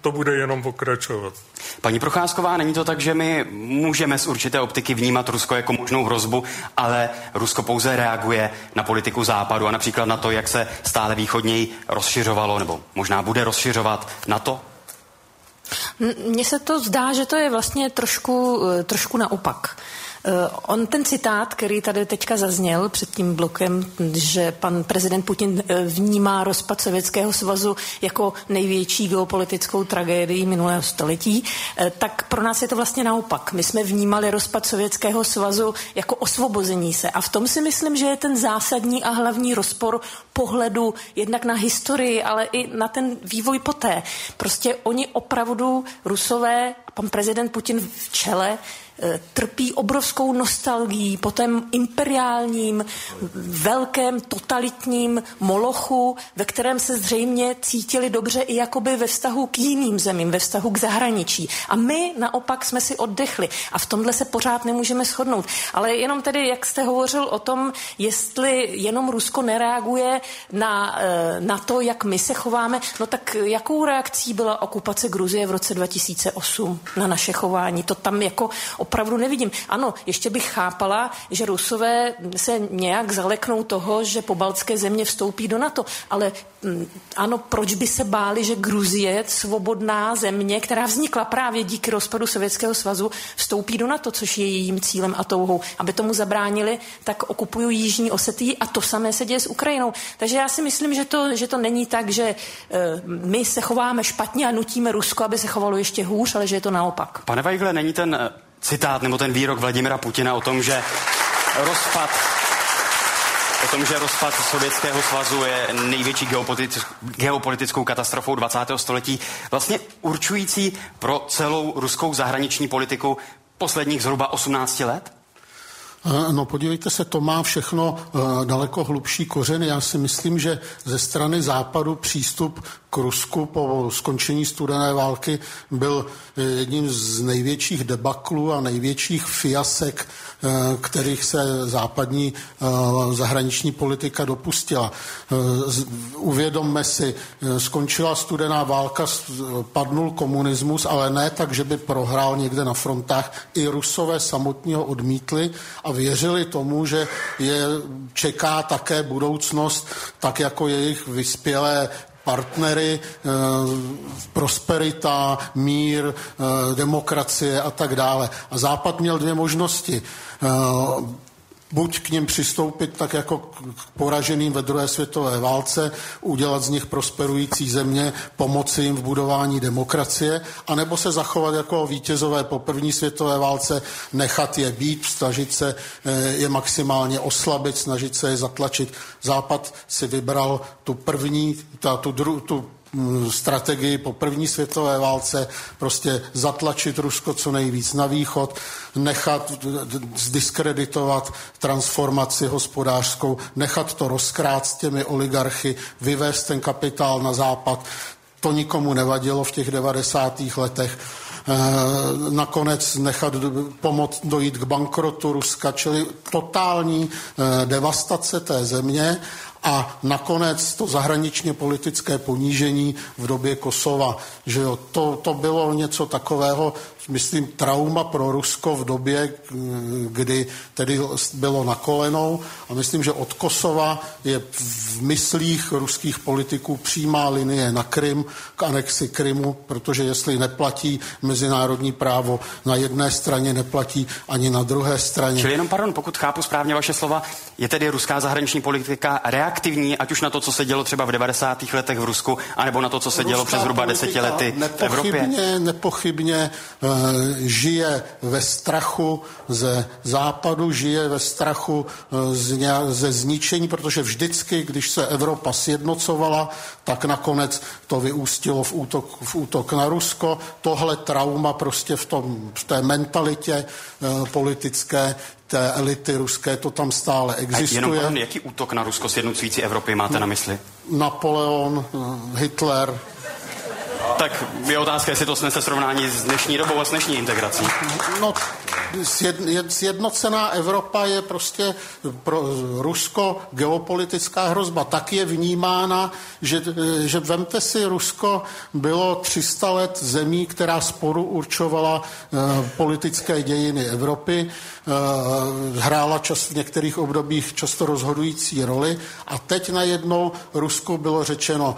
to bude jenom pokračovat. Paní Procházková, není to tak, že my můžeme z určité optiky vnímat Rusko jako možnou hrozbu, ale Rusko pouze reaguje na politiku západu a například na to, jak se stále východněji rozšiřovalo, nebo možná bude rozšiřovat na to? Mně se to zdá, že to je vlastně trošku, trošku naopak. Eh, on ten citát, který tady teďka zazněl před tím blokem, že pan prezident Putin eh, vnímá rozpad Sovětského svazu jako největší geopolitickou tragédii minulého století, eh, tak pro nás je to vlastně naopak. My jsme vnímali rozpad Sovětského svazu jako osvobození se a v tom si myslím, že je ten zásadní a hlavní rozpor pohledu jednak na historii, ale i na ten vývoj poté. Prostě oni opravdu, Rusové, pan prezident Putin v čele, trpí obrovskou nostalgií po tom imperiálním, velkém, totalitním molochu, ve kterém se zřejmě cítili dobře i jakoby ve vztahu k jiným zemím, ve vztahu k zahraničí. A my naopak jsme si oddechli a v tomhle se pořád nemůžeme shodnout. Ale jenom tedy, jak jste hovořil o tom, jestli jenom Rusko nereaguje na, eh, na to, jak my se chováme, no tak jakou reakcí byla okupace Gruzie v roce 2008 na naše chování? To tam jako opravdu nevidím. Ano, ještě bych chápala, že Rusové se nějak zaleknou toho, že pobaltské země vstoupí do NATO, ale mm, ano, proč by se báli, že Gruzie, svobodná země, která vznikla právě díky rozpadu Sovětského svazu, vstoupí do NATO, což je jejím cílem a touhou. Aby tomu zabránili, tak okupují Jižní Osetii a to samé se děje s Ukrajinou. Takže já si myslím, že to, že to není tak, že e, my se chováme špatně a nutíme Rusko, aby se chovalo ještě hůř, ale že je to naopak. Pane Weigle, není ten eh, citát nebo ten výrok Vladimira Putina o tom, že rozpad o tom, že rozpad Sovětského svazu je největší geopolitickou katastrofou 20. století, vlastně určující pro celou ruskou zahraniční politiku posledních zhruba 18 let? Eh, no podívejte se, to má všechno uh, daleko hlubší kořeny. Já si myslím, že ze strany západu přístup k Rusku po skončení studené války byl eh, jedním z největších debaklů a největších fiasek, eh, kterých se západní eh, zahraniční politika dopustila. Uvědomme si, skončila studená válka, padnul komunismus, ale ne tak, že by prohrál někde na frontách. I Rusové samotní ho odmítli a věřili tomu, že je čeká také budoucnost, tak jako jejich vyspělé partnery, eh, prosperita, mír, eh, demokracie a tak dále. A Západ měl dvě možnosti eh, buď k ním přistoupit tak jako k poraženým ve druhé světové válce, udělat z nich prosperující země, pomoci jim v budování demokracie, anebo se zachovat jako vítězové po první světové válce, nechat je být, snažit se je maximálně oslabit, snažit se je zatlačit. Západ si vybral tu první, ta, tu, dru, tu strategii po první světové válce, prostě zatlačit Rusko co nejvíc na východ, nechat zdiskreditovat transformaci hospodářskou, nechat to rozkrát s těmi oligarchy, vyvést ten kapitál na západ, to nikomu nevadilo v těch 90. letech. Eh, nakonec nechat pomoct dojít k bankrotu Ruska, čili totální eh, devastace té země a nakonec to zahraničně politické ponížení v době Kosova. Že jo, to, to bylo něco takového, myslím, trauma pro Rusko v době, kdy tedy bylo na kolenou a myslím, že od Kosova je v myslích ruských politiků přímá linie na Krym, k anexi Krymu, protože jestli neplatí mezinárodní právo na jedné straně, neplatí ani na druhé straně. Čili jenom, pardon, pokud chápu správně vaše slova, je tedy ruská zahraniční politika reaktivní, ať už na to, co se dělo třeba v 90. letech v Rusku, anebo na to, co se Ruská dělo přes zhruba deseti lety v Evropě? Nepochybně eh, žije ve strachu ze západu, žije ve strachu eh, ze zničení, protože vždycky, když se Evropa sjednocovala, tak nakonec to vyústilo v útok, v útok na Rusko. Tohle trauma prostě v, tom, v té mentalitě eh, politické té elity ruské, to tam stále existuje. A jenom pardon, jaký útok na Rusko sjednocující Evropy máte na mysli? Napoleon, Hitler, tak je otázka, jestli to snese srovnání s dnešní dobou a s dnešní integrací. No, sjednocená Evropa je prostě pro Rusko geopolitická hrozba. Tak je vnímána, že, že vemte si, Rusko bylo 300 let zemí, která sporu určovala uh, politické dějiny Evropy, uh, hrála čas v některých obdobích často rozhodující roli a teď najednou Rusku bylo řečeno,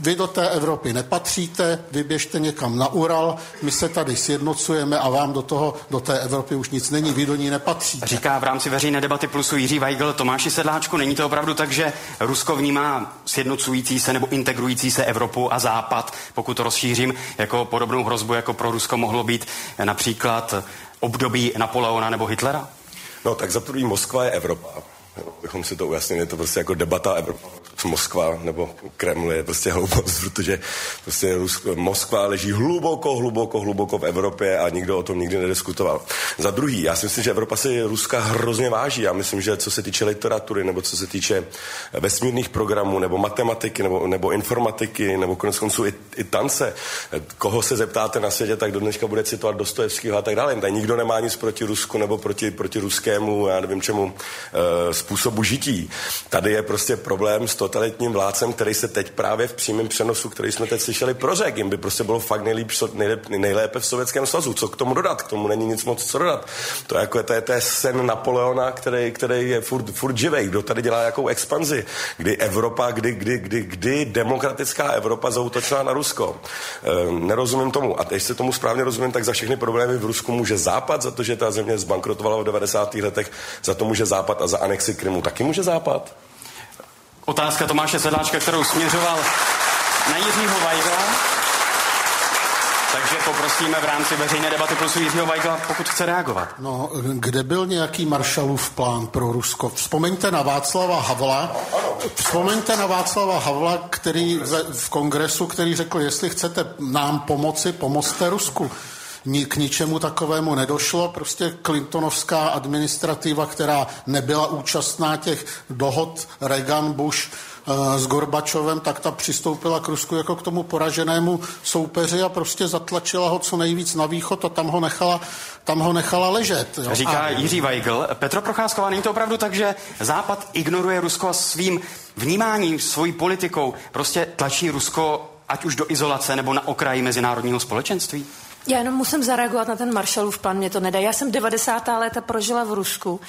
vy do té Evropy nepatříte, vyběžte někam na Ural, my se tady sjednocujeme a vám do toho, do té Evropy už nic není, vy do ní nepatříte. Říká v rámci veřejné debaty plusu Jiří Weigl, Tomáši Sedláčku, není to opravdu tak, že Rusko vnímá sjednocující se nebo integrující se Evropu a Západ, pokud to rozšířím, jako podobnou hrozbu, jako pro Rusko mohlo být například období Napoleona nebo Hitlera? No tak za prvý Moskva je Evropa bychom si to ujasnili, je to prostě jako debata Evropa, Moskva nebo Kreml je prostě hloupost, protože prostě Moskva leží hluboko, hluboko, hluboko v Evropě a nikdo o tom nikdy nediskutoval. Za druhý, já si myslím, že Evropa si Ruska hrozně váží. Já myslím, že co se týče literatury, nebo co se týče vesmírných programů, nebo matematiky, nebo, nebo informatiky, nebo konec konců i, i tance, koho se zeptáte na světě, tak do dneška bude citovat Dostojevského a tak dále. Tady nikdo nemá nic proti Rusku nebo proti, proti ruskému, já nevím čemu, uh, způsobu žití. Tady je prostě problém s totalitním vládcem, který se teď právě v přímém přenosu, který jsme teď slyšeli, prořek. Jim by prostě bylo fakt nejlíp, nejlépe, nejlépe v Sovětském svazu. Co k tomu dodat? K tomu není nic moc co dodat. To je jako to je, to je sen Napoleona, který, který je furt, furt živej. Kdo tady dělá jakou expanzi? Kdy Evropa, kdy, kdy, kdy, kdy demokratická Evropa zautočila na Rusko? Ehm, nerozumím tomu. A teď se tomu správně rozumím, tak za všechny problémy v Rusku může Západ, za to, že ta země zbankrotovala v 90. letech, za to může Západ a za anexi Krymu taky může Západ? Otázka Tomáše Sedláčka, kterou směřoval na Jiřího Weigla. Takže poprosíme v rámci veřejné debaty plus Jiřího Weigla, pokud chce reagovat. No, kde byl nějaký Marshallův plán pro Rusko? Vzpomeňte na Václava Havla. Vzpomeňte na Václava Havla, který v kongresu, který řekl, jestli chcete nám pomoci, pomozte Rusku k ničemu takovému nedošlo. Prostě Clintonovská administrativa, která nebyla účastná těch dohod Reagan, Bush, eh, s Gorbačovem, tak ta přistoupila k Rusku jako k tomu poraženému soupeři a prostě zatlačila ho co nejvíc na východ a tam ho nechala, tam ho nechala ležet. Jo. Říká a... Jiří Weigl. Petro Procházková, není to opravdu tak, že Západ ignoruje Rusko svým vnímáním, svojí politikou, prostě tlačí Rusko ať už do izolace nebo na okraji mezinárodního společenství? Já jenom musím zareagovat na ten Marshallův plán, mě to nedá. Já jsem 90. léta prožila v Rusku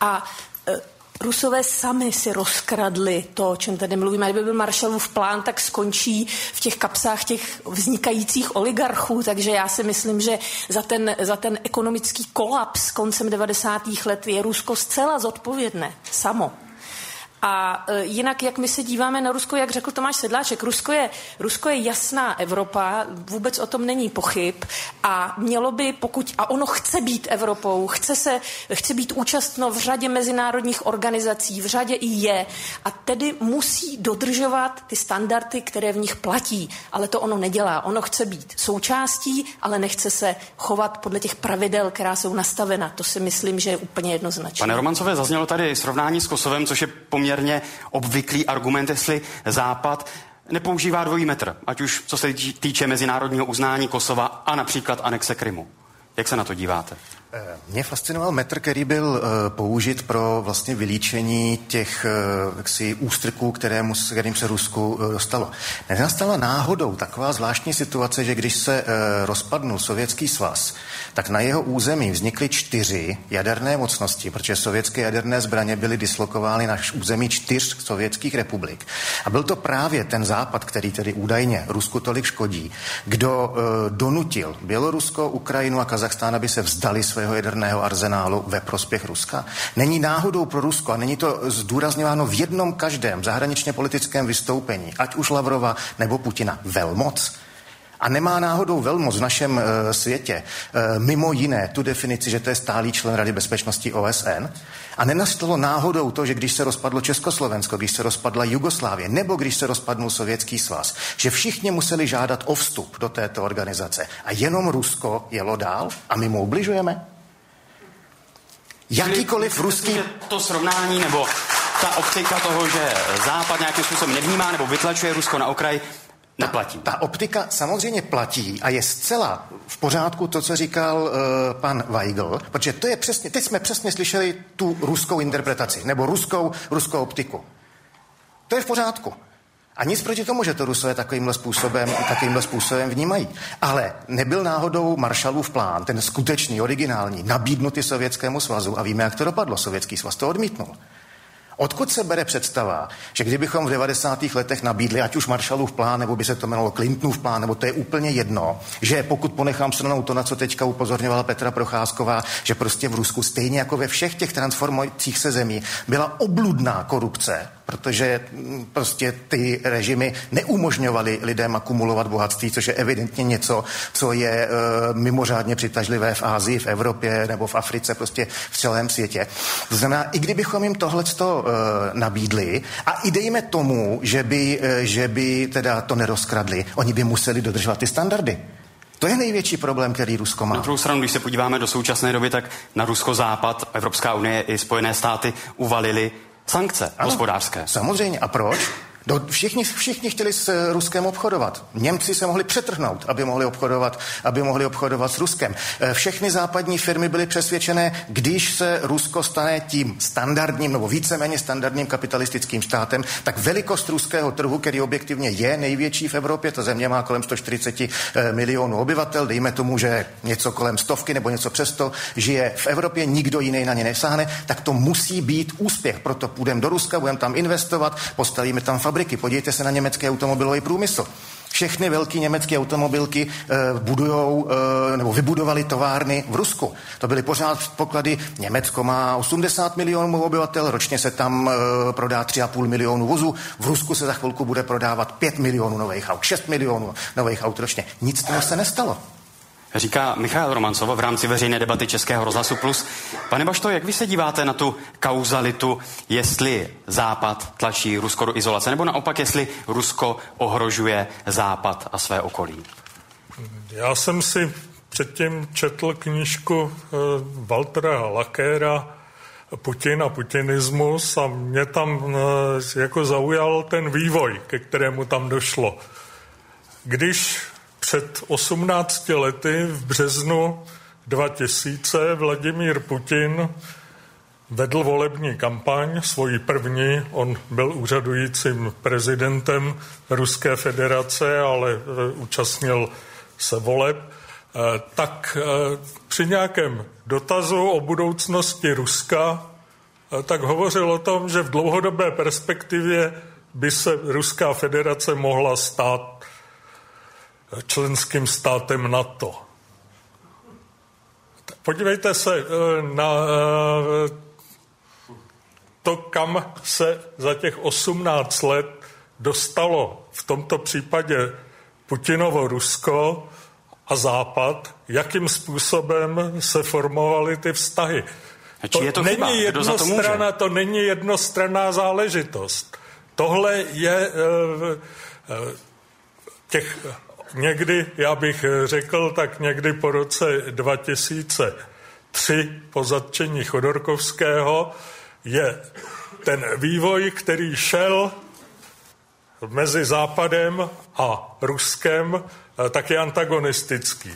a e, Rusové sami si rozkradli to, o čem tady mluvíme. Kdyby byl Marshallův plán, tak skončí v těch kapsách těch vznikajících oligarchů, takže já si myslím, že za ten, za ten ekonomický kolaps koncem 90. let je Rusko zcela zodpovědné samo. A e, jinak, jak my se díváme na Rusko, jak řekl Tomáš Sedláček, Rusko je, Rusko je jasná Evropa, vůbec o tom není pochyb a mělo by, pokud, a ono chce být Evropou, chce, se, chce být účastno v řadě mezinárodních organizací, v řadě i je a tedy musí dodržovat ty standardy, které v nich platí, ale to ono nedělá. Ono chce být součástí, ale nechce se chovat podle těch pravidel, která jsou nastavena. To si myslím, že je úplně jednoznačné. Pane Romancové, zaznělo tady srovnání s Kosovem, což je poměrně poměrně obvyklý argument, jestli Západ nepoužívá dvojí metr, ať už co se týče mezinárodního uznání Kosova a například anexe Krymu. Jak se na to díváte? Eh, mě fascinoval metr, který byl uh, použit pro vlastně vylíčení těch uh, jaksi, ústrků, kterému, kterým se Rusku dostalo. Nenastala náhodou taková zvláštní situace, že když se rozpadnul Sovětský svaz, tak na jeho území vznikly čtyři jaderné mocnosti, protože sovětské jaderné zbraně byly dislokovány na území čtyř sovětských republik. A byl to právě ten západ, který tedy údajně Rusku tolik škodí, kdo donutil Bělorusko, Ukrajinu a Kazachstán, aby se vzdali své svého jaderného arzenálu ve prospěch Ruska? Není náhodou pro Rusko, a není to zdůrazňováno v jednom každém zahraničně politickém vystoupení, ať už Lavrova nebo Putina, velmoc? A nemá náhodou velmoc v našem e, světě e, mimo jiné tu definici, že to je stálý člen Rady bezpečnosti OSN. A nenastalo náhodou to, že když se rozpadlo Československo, když se rozpadla Jugoslávie, nebo když se rozpadnul Sovětský svaz, že všichni museli žádat o vstup do této organizace. A jenom Rusko jelo dál a my mu ubližujeme? Jakýkoliv ruský... To srovnání nebo ta optika toho, že Západ nějakým způsobem nevnímá nebo vytlačuje Rusko na okraj, neplatí. Ta, ta optika samozřejmě platí a je zcela v pořádku to, co říkal uh, pan Weigl, protože to je přesně, teď jsme přesně slyšeli tu ruskou interpretaci, nebo ruskou, ruskou optiku. To je v pořádku. A nic proti tomu, že to Rusové takovýmhle způsobem, takovýmhle způsobem vnímají. Ale nebyl náhodou Marshallův plán, ten skutečný, originální, nabídnutý Sovětskému svazu a víme, jak to dopadlo. Sovětský svaz to odmítnul. Odkud se bere představa, že kdybychom v 90. letech nabídli, ať už Marshallův plán, nebo by se to jmenovalo Clintonův plán, nebo to je úplně jedno, že pokud ponechám stranou to, na co teďka upozorňovala Petra Procházková, že prostě v Rusku, stejně jako ve všech těch transformujících se zemí, byla obludná korupce, protože mm, prostě ty režimy neumožňovaly lidem akumulovat bohatství, což je evidentně něco, co je e, mimořádně přitažlivé v Ázii, v Evropě nebo v Africe, prostě v celém světě. To znamená, i kdybychom jim tohleto e, nabídli a i dejme tomu, že by, e, že by teda to nerozkradli, oni by museli dodržovat ty standardy. To je největší problém, který Rusko má. Na druhou stranu, když se podíváme do současné doby, tak na Rusko-Západ, Evropská unie i Spojené státy uvalili sankce ano, hospodářské. Samozřejmě. A proč? Do, všichni, všichni chtěli s Ruskem obchodovat. Němci se mohli přetrhnout, aby mohli obchodovat, aby mohli obchodovat s Ruskem. E, všechny západní firmy byly přesvědčené, když se Rusko stane tím standardním nebo víceméně standardním kapitalistickým státem, tak velikost ruského trhu, který objektivně je největší v Evropě, ta země má kolem 140 e, milionů obyvatel, dejme tomu, že něco kolem stovky nebo něco přesto žije v Evropě, nikdo jiný na ně nesáhne, tak to musí být úspěch. Proto půjdeme do Ruska, budeme tam investovat, postavíme tam fabriky. Podívejte se na německý automobilový průmysl. Všechny velké německé automobilky e, budujou, e, nebo vybudovali továrny v Rusku. To byly pořád poklady. Německo má 80 milionů obyvatel, ročně se tam e, prodá 3,5 milionu vozů. V Rusku se za chvilku bude prodávat 5 milionů nových aut, 6 milionů nových aut ročně. Nic toho se nestalo říká Michal Romancov v rámci veřejné debaty Českého rozhlasu Plus. Pane Bašto, jak vy se díváte na tu kauzalitu, jestli Západ tlačí Rusko do izolace, nebo naopak, jestli Rusko ohrožuje Západ a své okolí? Já jsem si předtím četl knížku e, Waltera Lakéra Putin a putinismus a mě tam e, jako zaujal ten vývoj, ke kterému tam došlo. Když před 18 lety v březnu 2000 Vladimír Putin vedl volební kampaň, svoji první, on byl úřadujícím prezidentem Ruské federace, ale e, účastnil se voleb, e, tak e, při nějakém dotazu o budoucnosti Ruska, tak hovořil o tom, že v dlouhodobé perspektivě by se Ruská federace mohla stát členským státem NATO. Podívejte se eh, na eh, to, kam se za těch 18 let dostalo v tomto případě Putinovo Rusko a Západ, jakým způsobem se formovaly ty vztahy. To, je to není chyba? jednostrana, to není jednostranná záležitost. Tohle je uh, těch někdy, já bych řekl, tak někdy po roce 2003 po zatčení Chodorkovského je ten vývoj, který šel mezi Západem a Ruskem eh, tak je antagonistický.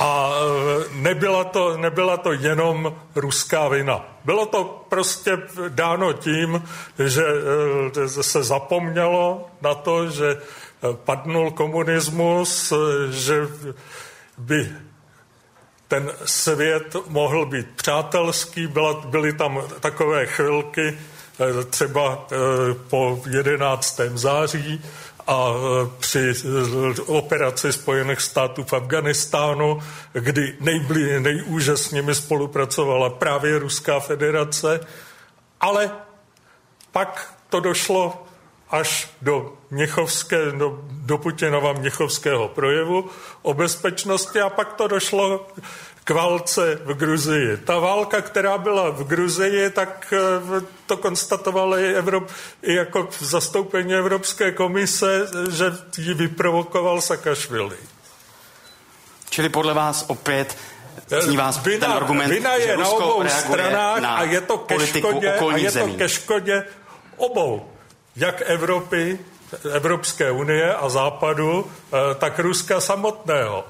A eh, nebyla to, nebyla to jenom ruská vina. Bylo to prostě dáno tím, že eh, se zapomnělo na to, že padnul komunismus, že by ten svět mohl být přátelský, byly tam takové chvilky, Eh, třeba eh, po 11. září a eh, při operaci Spojených států v Afganistánu, kdy nejblí, nejúžasněji spolupracovala právě Ruská federace, ale pak to došlo až do, Měchovské, do, do Putinova Měchovského projevu o bezpečnosti a pak to došlo k válce v Gruzii. Ta válka, která byla v Gruzii, tak eh, to konstatovala i, Evrop, i jako v zastoupení Evropské komise, že ji vyprovokoval Sakašvili. Čili podle vás opět zní vás vina, ten argument, vina je že na Rusko obou stranách na a je to ke škodě, a je to ke škodě obou. Jak Evropy, Evropské unie a Západu, eh, tak Ruska samotného.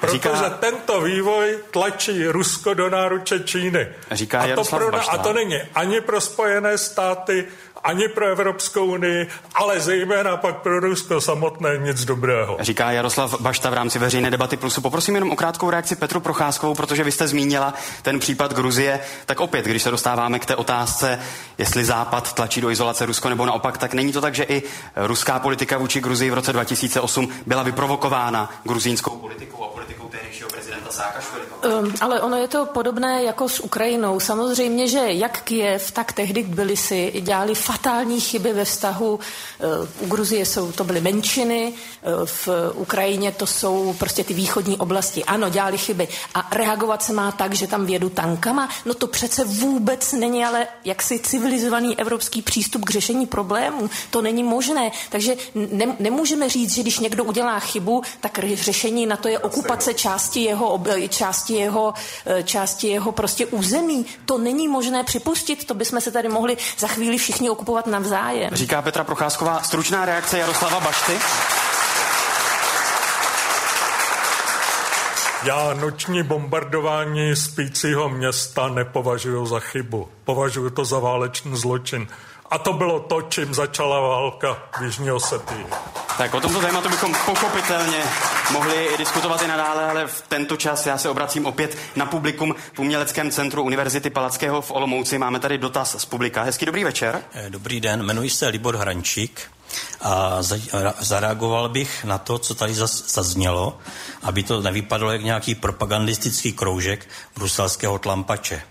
Protože říká, tento vývoj tlačí Rusko do náruče Číny. Říká a, to pro, a to není ani pro Spojené státy, ani pro Evropskou unii, ale zejména pak pro Rusko samotné nic dobrého. Říká Jaroslav Bašta v rámci veřejné debaty plusu. Poprosím jenom o krátkou reakci Petru Procházkovou, protože vy jste zmínila ten případ Gruzie. Tak opět, když se dostáváme k té otázce, jestli Západ tlačí do izolace Rusko nebo naopak, tak není to tak, že i ruská politika vůči Gruzii v roce 2008 byla vyprovokována gruzínskou politikou a politikou tehdejšího prezidenta Sákašviliho. Um, ale ono je to podobné jako s Ukrajinou. Samozřejmě, že jak Kiev, tak tehdy Tbilisi dělali fatální chyby ve vztahu. Uh, u Gruzie jsou, to byly menšiny, uh, v Ukrajině to jsou prostě ty východní oblasti. Ano, dělali chyby. A reagovat se má tak, že tam vědu tankama? No to přece vůbec není ale jaksi civilizovaný evropský přístup k řešení problémů. To není možné. Takže ne, nemůžeme říct, že když někdo udělá chybu, tak řešení na to je okupace části jeho, části jeho, eh, části jeho prostě území. To není možné připustit, to bychom se tady mohli za chvíli všichni okupovat navzájem. Říká Petra Procházková. Stručná reakce Jaroslava Bašty. Já noční bombardování spícího města nepovažuji za chybu. Považuji to za válečný zločin. A to bylo to, čím začala válka v Jižní Osetii. Tak o tomto tématu bychom pochopitelně mohli diskutovat i nadále, ale v tento čas já se obracím opět na publikum v Uměleckém centru Univerzity Palackého v Olomouci. Máme tady dotaz z publika. Hezký dobrý večer. Eh, dobrý den, jmenuji se Libor Hrančík a zareagoval bych na to, co tady zaznělo, aby to nevypadalo jak nějaký propagandistický kroužek bruselského tlampače.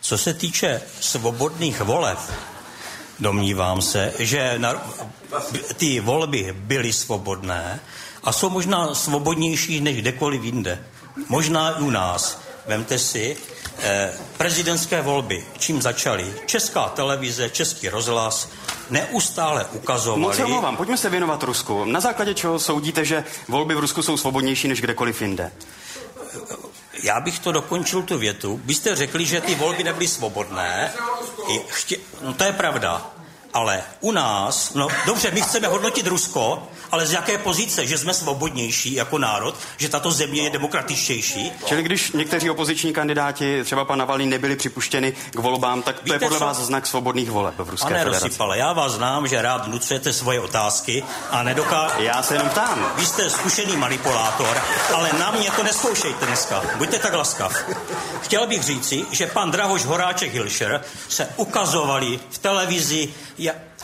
Co se týče svobodných voleb, domnívám se, že na, ty volby byly svobodné a jsou možná svobodnější než kdekoliv jinde. Možná i u nás. Vemte si, eh, prezidentské volby, čím začaly? Česká televize, Český rozhlas neustále ukazovali... Moc omlouvám, pojďme se věnovat Rusku. Na základě čeho soudíte, že volby v Rusku jsou svobodnější než kdekoliv jinde? Já bych to dokončil tu větu. Byste řekli, že ty volby nebyly svobodné. Chtě... No to je pravda. Ale u nás, no dobře, my chceme hodnotit Rusko, ale z jaké pozice? Že jsme svobodnější jako národ? Že tato země je demokratičtější? Čili když někteří opoziční kandidáti, třeba pan Navalny, nebyli připuštěni k volbám, tak to Víte, je podle co? vás znak svobodných voleb v Ruské Pane federaci. Rozsypale, já vás znám, že rád nucujete svoje otázky a nedoká... Já se jenom ptám. Vy jste zkušený manipulátor, ale na mě to neskoušejte dneska. Buďte tak laskav. Chtěl bych říci, že pan Drahoš Horáček Hilšer se ukazovali v televizi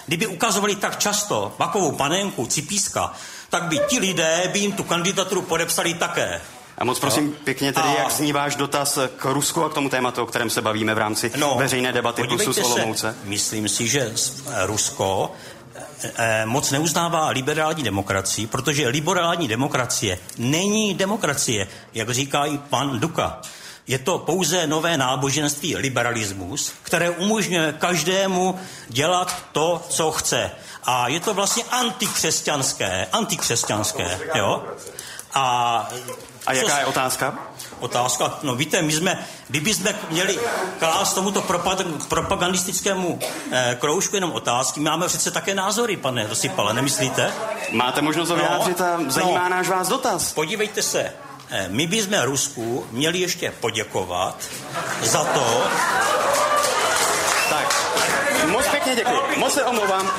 Kdyby ukazovali tak často makovou panenku, cipíska, tak by ti lidé by jim tu kandidaturu podepsali také. A moc prosím no. pěkně tedy, a... jak zní váš dotaz k Rusku a k tomu tématu, o kterém se bavíme v rámci no, veřejné debaty plusu z Olomouce? Se, myslím si, že Rusko eh, moc neuznává liberální demokracii, protože liberální demokracie není demokracie, jak říká i pan Duka. Je to pouze nové náboženství, liberalismus, které umožňuje každému dělat to, co chce. A je to vlastně antikřesťanské, antikřesťanské, jo? A, a jaká je otázka? Otázka, no víte, my jsme, kdybychom měli klást tomuto propagandistickému eh, kroužku jenom otázky, máme přece také názory, pane Dosypale, nemyslíte? Máte možnost to vyjádřit no, a zajímá no, náš vás dotaz. Podívejte se, my bychom Rusku měli ještě poděkovat za to, Moc pěkně děkuji. Moc se omlouvám.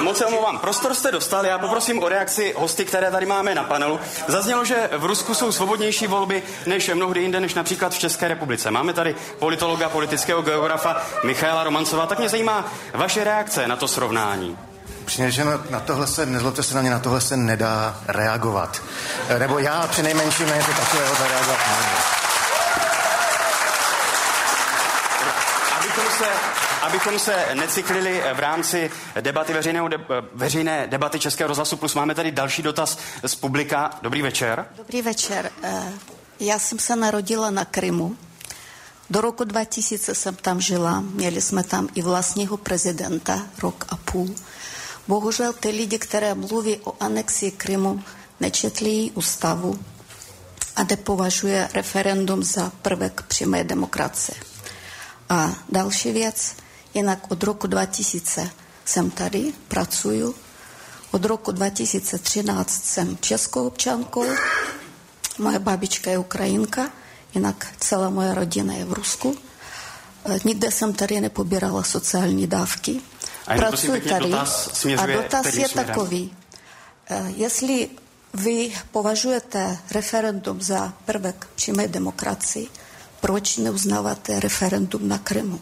Moc se omlouvám. Prostor jste dostal. Já poprosím o reakci hosty, které tady máme na panelu. Zaznělo, že v Rusku jsou svobodnější volby než mnohdy jinde, než například v České republice. Máme tady politologa, politického geografa Michaela Romancova. Tak mě zajímá vaše reakce na to srovnání. Že na tohle se, nezlobte se na mě, na tohle se nedá reagovat. Nebo já při nejmenším na něco takového zareagovat nemůžu. se, abychom se necyklili v rámci debaty veřejného, de, veřejné debaty Českého rozhlasu Plus, máme tady další dotaz z publika. Dobrý večer. Dobrý večer. Eh, já jsem se narodila na Krymu. Do roku 2000 jsem tam žila. Měli jsme tam i vlastního prezidenta rok a půl. Bohužel ty lidi, které mluví o anexi Krymu, nečetli ústavu a nepovažuje referendum za prvek přímé demokracie. A další věc, jinak od roku 2000 jsem tady, pracuju. Od roku 2013 jsem českou občankou, moje babička je Ukrajinka, jinak celá moje rodina je v Rusku. E, nikde jsem tady nepobírala sociální dávky. A Pracuji tady dotaz a dotaz je směrem? takový. E, jestli vy považujete referendum za prvek přímé demokracii, proč neuznáváte referendum na Krymu?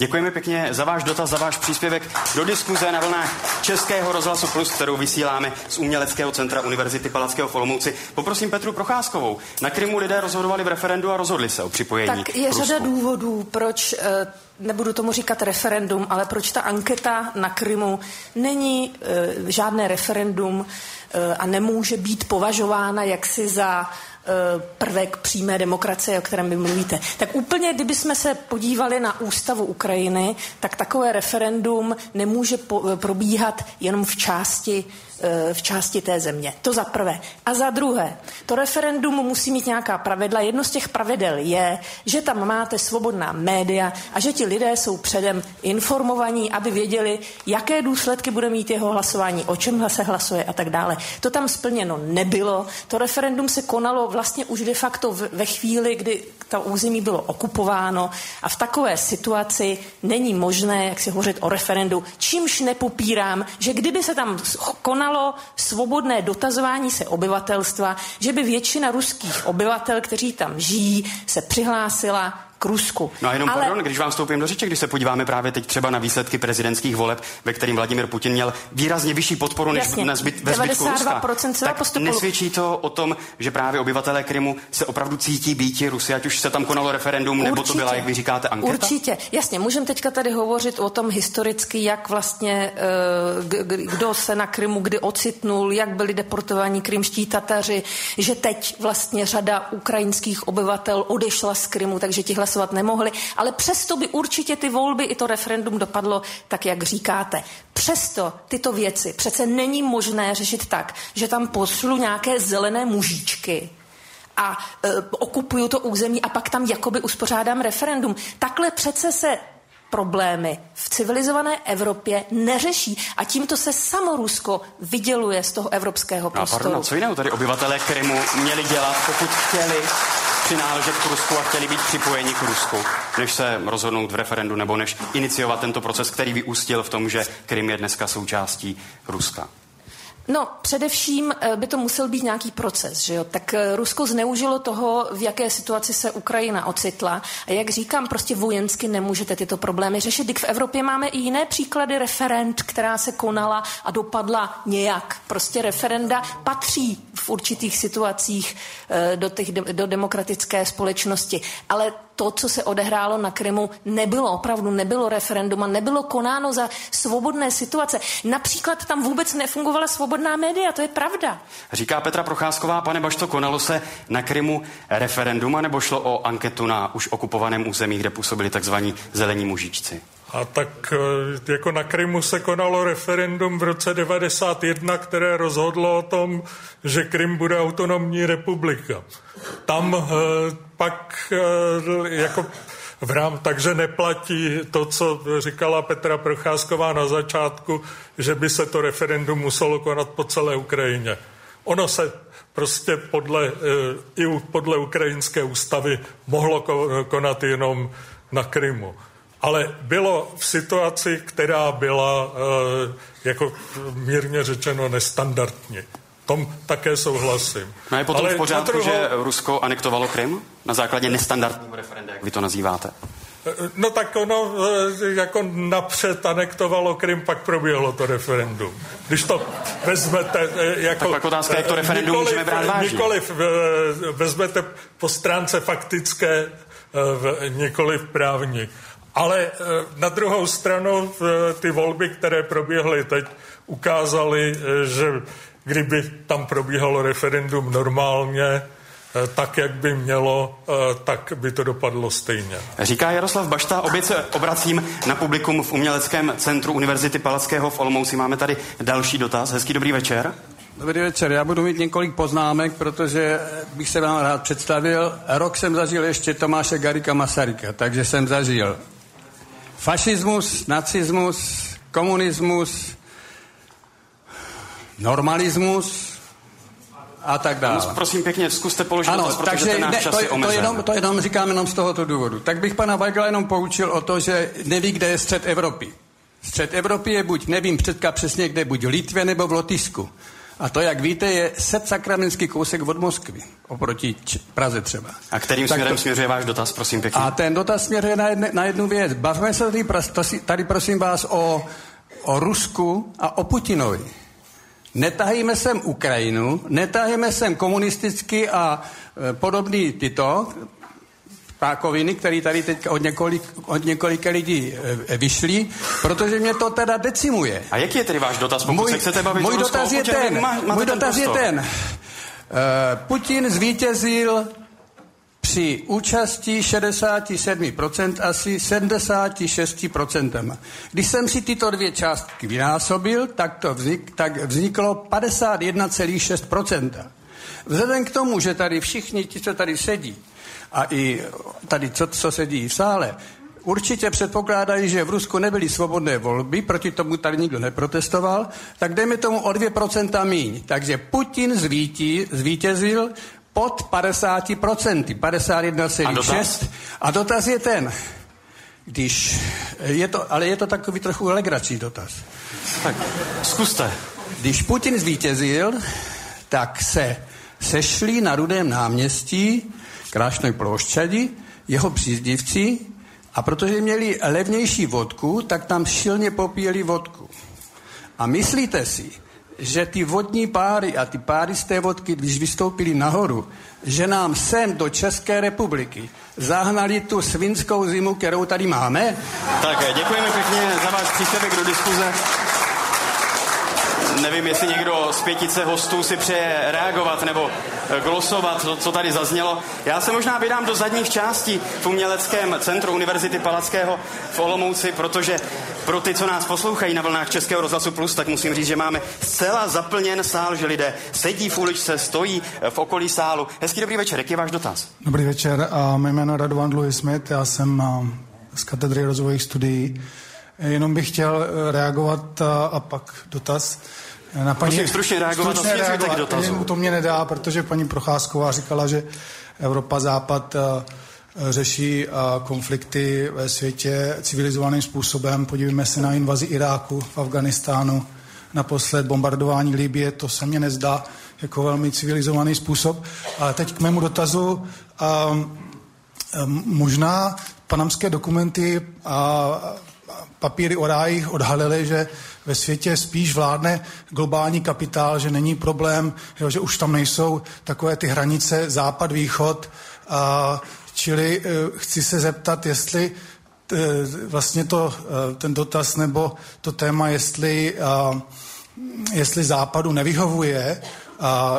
Děkujeme pěkně za váš dotaz, za váš příspěvek do diskuze na vlnách Českého rozhlasu Plus, kterou vysíláme z Uměleckého centra Univerzity Palackého v Olomouci. Poprosím Petru Procházkovou. Na Krymu lidé rozhodovali v referendu a rozhodli se o připojení. Tak je řada důvodů, proč eh, nebudu tomu říkat referendum, ale proč ta anketa na Krymu není e, žádné referendum e, a nemůže být považována jaksi za Eh, prvek přímé demokracie, o kterém vy mluvíte. Tak úplně, kdyby jsme se podívali na ústavu Ukrajiny, tak takové referendum nemůže po, eh, probíhat jenom v části Eh, v části té země. To za prvé. A za druhé, to referendum musí mít nějaká pravidla. Jedno z těch pravidel je, že tam máte svobodná média a že ti lidé jsou předem informovaní, aby věděli, jaké důsledky bude mít jeho hlasování, o čem se hlasuje a tak dále. To tam splněno nebylo. To referendum se konalo vlastně už de facto ve chvíli, kdy to území bylo okupováno a v takové situaci není možné, jak si hovořit o referendu, čímž nepopírám, že kdyby se tam konalo svobodné dotazování se obyvatelstva, že by většina ruských obyvatel, kteří tam žijí, se přihlásila k Rusku. No a jenom Ale... pardon, když vám vstoupím do řeči, když se podíváme právě teď třeba na výsledky prezidentských voleb, ve kterým Vladimir Putin měl výrazně vyšší podporu než Jasně, na zbyt, ve zbytku Ruska, tak postupu. nesvědčí to o tom, že právě obyvatelé Krymu se opravdu cítí býti Rusy, ať už se tam konalo referendum, Určitě. nebo to byla, jak vy říkáte, anketa? Určitě, jasně, můžeme teďka tady hovořit o tom historicky, jak vlastně, eh, kdo se na Krymu kdy ocitnul, jak byli deportovaní krymští Tataři, že teď vlastně řada ukrajinských obyvatel odešla z Krymu, takže tihle hlasovat nemohli, ale přesto by určitě ty volby i to referendum dopadlo tak, jak říkáte. Přesto tyto věci přece není možné řešit tak, že tam poslu nějaké zelené mužičky, a e, okupuju to území a pak tam jakoby uspořádám referendum. Takhle přece se problémy v civilizované Evropě neřeší. A tímto se samo Rusko vyděluje z toho evropského prostoru. No, pardon, co jiného tady obyvatelé Krymu měli dělat, pokud chtěli přináležet k Rusku a chtěli být připojeni k Rusku, než se rozhodnout v referendu nebo než iniciovat tento proces, který vyústil v tom, že Krym je dneska součástí Ruska. No, především eh, by to musel být nějaký proces, že jo? Tak eh, Rusko zneužilo toho, v jaké situaci se Ukrajina ocitla. A jak říkám, prostě vojensky nemůžete tyto problémy řešit. Dik v Evropě máme i jiné příklady referend, která se konala a dopadla nějak. Prostě referenda patří v určitých situacích eh, do, těch, do demokratické společnosti. Ale to, co se odehrálo na Krymu, nebylo opravdu, nebylo referendum a nebylo konáno za svobodné situace. Například tam vůbec nefungovala svobodná média, to je pravda. Říká Petra Procházková, pane Bašto, konalo se na Krymu referendum, nebo šlo o anketu na už okupovaném území, kde působili takzvaní zelení mužičci? A tak eh, jako na Krymu se konalo referendum v roce 91, které rozhodlo o tom, že Krym bude autonomní republika. Tam eh, pak eh, jako v rám, takže neplatí to, co říkala Petra Procházková na začátku, že by se to referendum muselo konat po celé Ukrajině. Ono se prostě podle, i podle ukrajinské ústavy mohlo konat jenom na Krymu ale bylo v situaci, která byla eh, jako mírně řečeno nestandardní. Tom také souhlasím. No je potom ale v pořádku, druhou... že Rusko anektovalo Krym na základě nestandardního referenda, jak vy to nazýváte? Eh, no tak ono eh, jako napřed anektovalo Krym, pak proběhlo to referendum. Když to vezmete jako... Tak pak otázka, jak to referendum nikoliv, můžeme brát vážně. Nikoliv vezmete po stránce faktické, nikoliv právní. Ale eh, na druhou stranu eh, ty volby, které proběhly teď, ukázaly, eh, že kdyby tam probíhalo referendum normálně, tak, jak by mělo, tak by to dopadlo stejně. Říká Jaroslav Bašta, opět se obracím na publikum v Uměleckém centru Univerzity Palackého v Olomouci. Máme tady další dotaz. Hezký dobrý večer. Dobrý večer, já budu mít několik poznámek, protože bych se vám rád představil. Rok jsem zažil ještě Tomáše Garika Masaryka, takže jsem zažil fašismus, nacismus, komunismus, normalismus a tak dále. Prosím pěkně, zkuste položit ano, protože takže ten náš ne, čas to, je to, jenom, to jenom říkám jenom z tohoto důvodu. Tak bych pana Weigla jenom poučil o to, že neví, kde je střed Evropy. Střed Evropy je buď, nevím předka přesně kde, buď v Litvě nebo v Lotisku. A to, jak víte, je set sakramenský kousek od Moskvy, oproti Č- Praze třeba. A kterým tak směrem to... směřuje váš dotaz, prosím pěkně? A ten dotaz směřuje na, jedne, na jednu věc. Bavme se tady, tady prosím vás o, o Rusku a o Putinovi. Netahejme sem Ukrajinu, netahejme sem komunistický a e, podobný tyto pákoviny, které tady teď od, několik, od několika lidí e, vyšly, protože mě to teda decimuje. A jaký je tedy váš dotaz, pokud můj, se chcete bavit můj dotaz je ten, má, můj ten dotaz je ten. Uh, Putin zvítězil při účasti 67% asi 76%. Když jsem si tyto dvě částky vynásobil, tak, to vznik, tak vzniklo 51,6%. Vzhledem k tomu, že tady všichni ti, co tady sedí, a i tady, co, co sedí v sále, určitě předpokládají, že v Rusku nebyly svobodné volby, proti tomu tady nikdo neprotestoval, tak dejme tomu o 2% míň. Takže Putin zvítí, zvítězil pod 50%, 51,6%. A dotaz? A dotaz je ten, když, je to, ale je to takový trochu legračí dotaz. Tak, zkuste. Když Putin zvítězil, tak se sešli na Rudém náměstí Krášnej plošťadi, jeho přízdivci a protože měli levnější vodku, tak tam šilně popíjeli vodku. A myslíte si, že ty vodní páry a ty páry z té vodky, když vystoupili nahoru, že nám sem do České republiky zahnali tu svinskou zimu, kterou tady máme? Tak děkujeme pěkně za váš příspěvek do diskuze. Nevím, jestli někdo z pětice hostů si přeje reagovat nebo eh, glosovat, co tady zaznělo. Já se možná vydám do zadních částí v Uměleckém centru Univerzity Palackého v Olomouci, protože pro ty, co nás poslouchají na vlnách Českého rozhlasu Plus, tak musím říct, že máme zcela zaplněn sál, že lidé sedí v uličce, stojí eh, v okolí sálu. Hezký dobrý večer, jaký je váš dotaz? Dobrý večer, a mé jméno je Radovan Louis Smith, já jsem z katedry rozvojových studií. Jenom bych chtěl eh, reagovat a pak dotaz. Na paní, Prosím stručně reagovat stručně reagovat, dotazu. To mě nedá, protože paní Procházková říkala, že Evropa, Západ eh, řeší eh, konflikty ve světě civilizovaným způsobem. Podívejme se na invazi Iráku v Afganistánu, naposled bombardování Libie, to se mně nezdá jako velmi civilizovaný způsob. Ale teď k mému dotazu. Um, možná panamské dokumenty a papíry o rájích odhalily, že ve světě spíš vládne globální kapitál, že není problém, jo, že už tam nejsou takové ty hranice západ-východ, a Čili chci se zeptat, jestli vlastně to, ten dotaz nebo to téma, jestli, jestli západu nevyhovuje a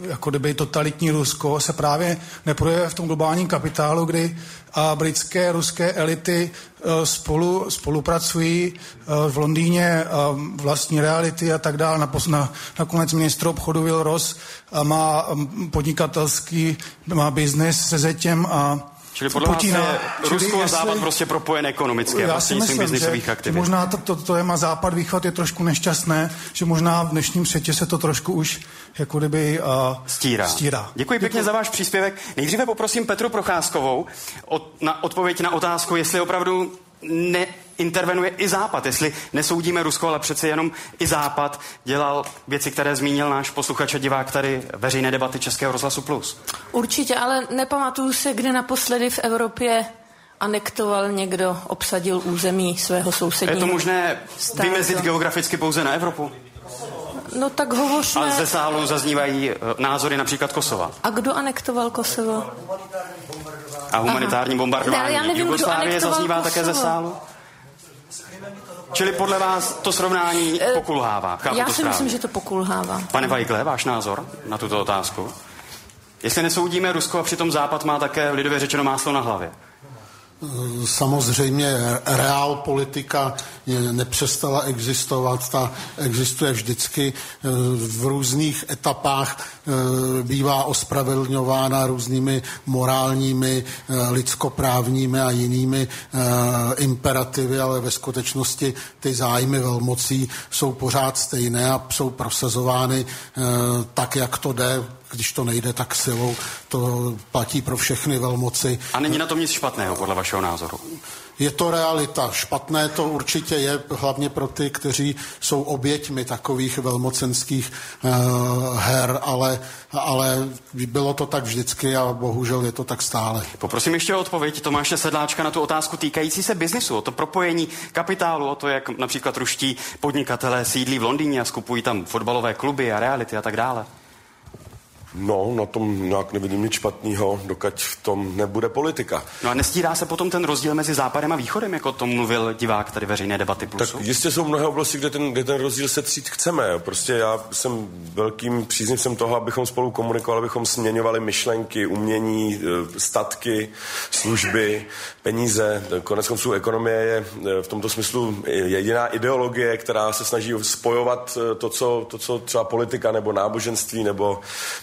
jako kdyby totalitní Rusko se právě neprojevuje v tom globálním kapitálu, kdy a britské, ruské elity e, spolu, spolupracují e, v Londýně e, vlastní reality a tak dále. Na, nakonec ministr obchodu Will Ross má podnikatelský, má biznis se zetěm a Čili podle Putina, vás je Rusko a Západ prostě propojen ekonomicky já si myslím, biznisových aktivit. Možná to, to, to téma Západ východ je trošku nešťastné, že možná v dnešním světě se to trošku už jako kdyby uh, stírá. stírá. Děkuji pěkně Děkuji. za váš příspěvek. Nejdříve poprosím Petru Procházkovou od, na odpověď na otázku, jestli opravdu ne, intervenuje i Západ, jestli nesoudíme Rusko, ale přece jenom i Západ dělal věci, které zmínil náš posluchač a divák tady veřejné debaty Českého rozhlasu Plus. Určitě, ale nepamatuju se, kde naposledy v Evropě anektoval někdo, obsadil území svého sousedního. Je to možné státu. vymezit geograficky pouze na Evropu? No tak hovořme... A ze sálu zaznívají eh, názory například Kosova. A kdo anektoval Kosovo? A humanitární Aha. bombardování. Nevím, Jugoslávie zaznívá Kosovo. také ze sálu? Čili podle vás to srovnání eh, pokulhává. Chápu Já to si správně. myslím, že to pokulhává. Pane Weigle, váš názor na tuto otázku? Jestli nesoudíme Rusko a přitom Západ má také lidově řečeno máslo na hlavě. Samozřejmě reál politika nepřestala existovat, ta existuje vždycky. V různých etapách, bývá ospravedlňována různými morálními, lidskoprávními a jinými imperativy, ale ve skutečnosti ty zájmy velmocí jsou pořád stejné a jsou prosazovány tak, jak to jde když to nejde, tak silou. To platí pro všechny velmoci. A není na tom nic špatného, podle vašeho názoru? Je to realita. Špatné to určitě je, hlavně pro ty, kteří jsou oběťmi takových velmocenských uh, her, ale, ale bylo to tak vždycky a bohužel je to tak stále. Poprosím ještě o odpověď Tomáše Sedláčka na tu otázku týkající se biznisu, o to propojení kapitálu, o to, jak například ruští podnikatelé sídlí v Londýně a skupují tam fotbalové kluby a reality a tak dále. No, na tom nějak nevidím nic špatného, dokud v tom nebude politika. No a nestírá se potom ten rozdíl mezi západem a východem, jako o tom mluvil divák tady veřejné debaty plusu? Tak jistě jsou mnohé oblasti, kde ten, kde ten rozdíl se třít chceme. Prostě já jsem velkým příznivcem toho, abychom spolu komunikovali, abychom směňovali myšlenky, umění, e, statky, služby, peníze. Konec konců ekonomie je e, v tomto smyslu jediná ideologie, která se snaží spojovat e, to, co, to, co třeba politika nebo náboženství nebo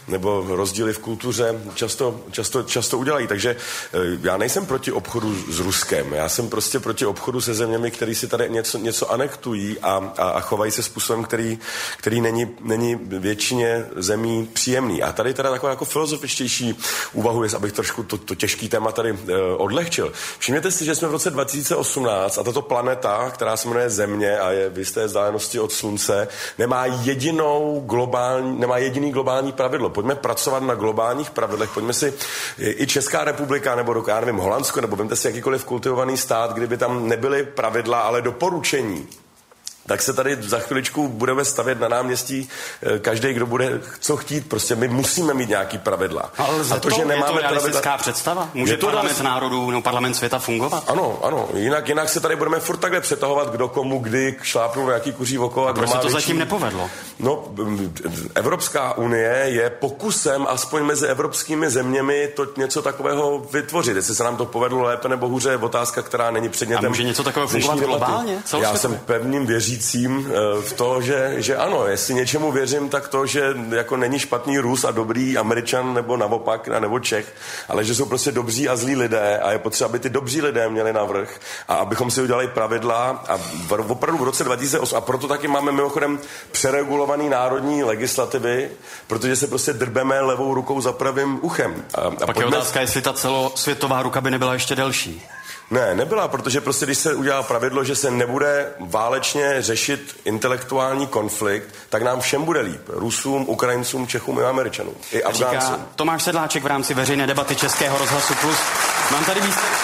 nebo rozdíly v kultuře často, často, často udělají. Takže eh, já nejsem proti obchodu s Ruskem. Já jsem prostě proti obchodu se zeměmi, které si tady něco, něco anektují a, a, a chovají se způsobem, který, který není, není většině zemí příjemný. A tady teda taková jako filozofičtější úvahu je, abych trošku to, to těžký téma tady uh, odlehčil. Všimněte si, že jsme v roce 2018 a tato planeta, která se jmenuje Země a je v jisté vzdálenosti od Slunce, nemá jedinou globální, nemá jediný globální pravidlo pojďme pracovat na globálních pravidlech, pojďme si i Česká republika, nebo já nevím, Holandsko, nebo vemte si jakýkoliv kultivovaný stát, kdyby tam nebyly pravidla, ale doporučení tak se tady za chviličku budeme stavět na náměstí eh, každý, kdo bude co chtít. Prostě my musíme mít nějaký pravidla. Ale a to, to, že nemáme je to pravidla... představa? Může je to parlament národů nebo parlament světa fungovat? Ano, ano. Jinak, jinak se tady budeme furt takhle přetahovat, kdo komu kdy šlápnou jaký kuří oko. A, a proč se to větší... zatím nepovedlo? No, Evropská unie je pokusem aspoň mezi evropskými zeměmi to něco takového vytvořit. Jestli se nám to povedlo lépe nebo hůře, je otázka, která není předmětem. A může něco takového fungovat globálně? Já jsem pevným věří věřícím eh, v to, že, že ano, jestli něčemu věřím, tak to, že jako není špatný Rus a dobrý Američan nebo naopak, a nebo Čech, ale že jsou prostě dobří a zlí lidé a je potřeba, aby ty dobří lidé měli navrh a abychom si udělali pravidla a v, opravdu v roce 2008 a proto taky máme mimochodem přeregulovaný národní legislativy, protože se prostě drbeme levou rukou za pravým uchem. A, a Pak pojďme... je otázka, jestli ta celosvětová ruka by nebyla ještě delší. Ne, nebyla, protože prostě když se udělá pravidlo, že se nebude válečně řešit intelektuální konflikt, tak nám všem bude líp. Rusům, Ukrajincům, Čechům i Američanům. I Afgáncům. Tomáš Sedláček v rámci veřejné debaty Českého rozhlasu Plus. Mám tady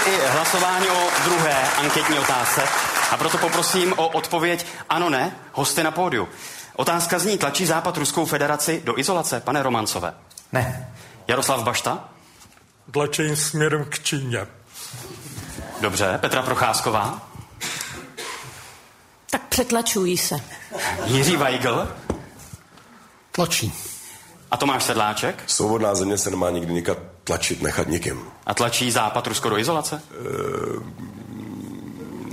i hlasování o druhé anketní otázce a proto poprosím o odpověď ano, ne, hosty na pódiu. Otázka zní, tlačí Západ Ruskou federaci do izolace, pane Romancové? Ne. Jaroslav Bašta? tlačení směrem k Číně. Dobře, Petra Procházková. Tak přetlačují se. Jiří Weigl. Tlačí. A Tomáš Sedláček. Svobodná země se nemá nikdy nikam tlačit, nechat nikým. A tlačí Západ Rusko do izolace? E,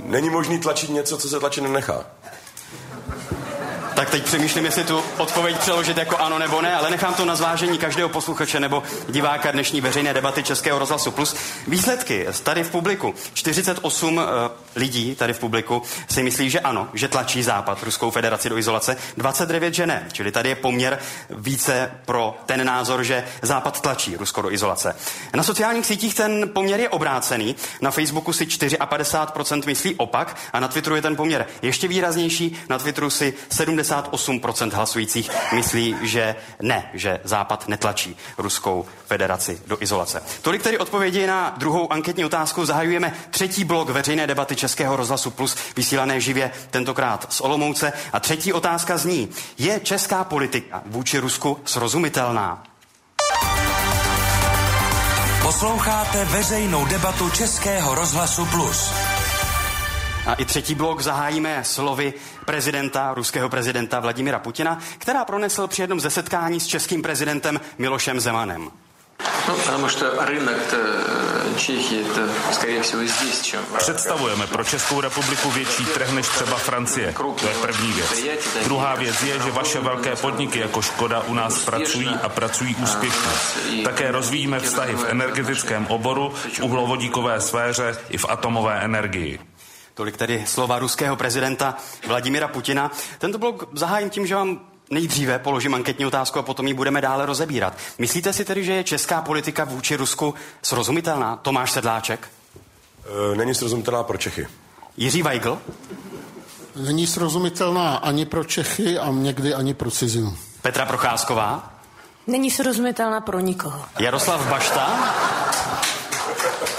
není možný tlačit něco, co se tlačit nenechá. Tak teď přemýšlím, jestli tu odpověď přeložit jako ano nebo ne, ale nechám to na zvážení každého posluchače nebo diváka dnešní veřejné debaty Českého rozhlasu Plus. Výsledky tady v publiku. 48 uh, eh, lidí tady v publiku si myslí, že ano, že tlačí Západ Ruskou federaci do izolace, 29 že ne. Čili tady je poměr více pro ten názor, že Západ tlačí Rusko do izolace. Na sociálních sítích ten poměr je obrácený. Na Facebooku si 54% myslí opak a na Twitteru je ten poměr ještě výraznější. Na Twitteru si 70 68% hlasujících myslí, že ne, že Západ netlačí Ruskou federaci do izolace. Tolik tedy odpovědi na druhou anketní otázku. Zahajujeme třetí blok veřejné debaty Českého rozhlasu Plus, vysílané živě tentokrát z Olomouce. A třetí otázka zní, je česká politika vůči Rusku srozumitelná? Posloucháte veřejnou debatu Českého rozhlasu Plus. A i třetí blok zahájíme slovy prezidenta, ruského prezidenta Vladimira Putina, která pronesl při jednom ze setkání s českým prezidentem Milošem Zemanem. No, потому что рынок Čechy, to скорее всего здесь, чем... Představujeme pro Českou republiku větší trh než třeba Francie. To je první věc. Druhá věc je, že vaše velké podniky jako Škoda u nás pracují a pracují úspěšně. Také rozvíjíme vztahy v energetickém oboru, v uhlovodíkové sféře i v atomové energii. Tolik tedy slova ruského prezidenta Vladimira Putina. Tento blok zahájím tím, že vám nejdříve položím anketní otázku a potom ji budeme dále rozebírat. Myslíte si tedy, že je česká politika vůči Rusku srozumitelná? Tomáš Sedláček? E, není srozumitelná pro Čechy. Jiří Weigl? Není srozumitelná ani pro Čechy a někdy ani pro cizinu. Petra Procházková? Není srozumitelná pro nikoho. Jaroslav Bašta?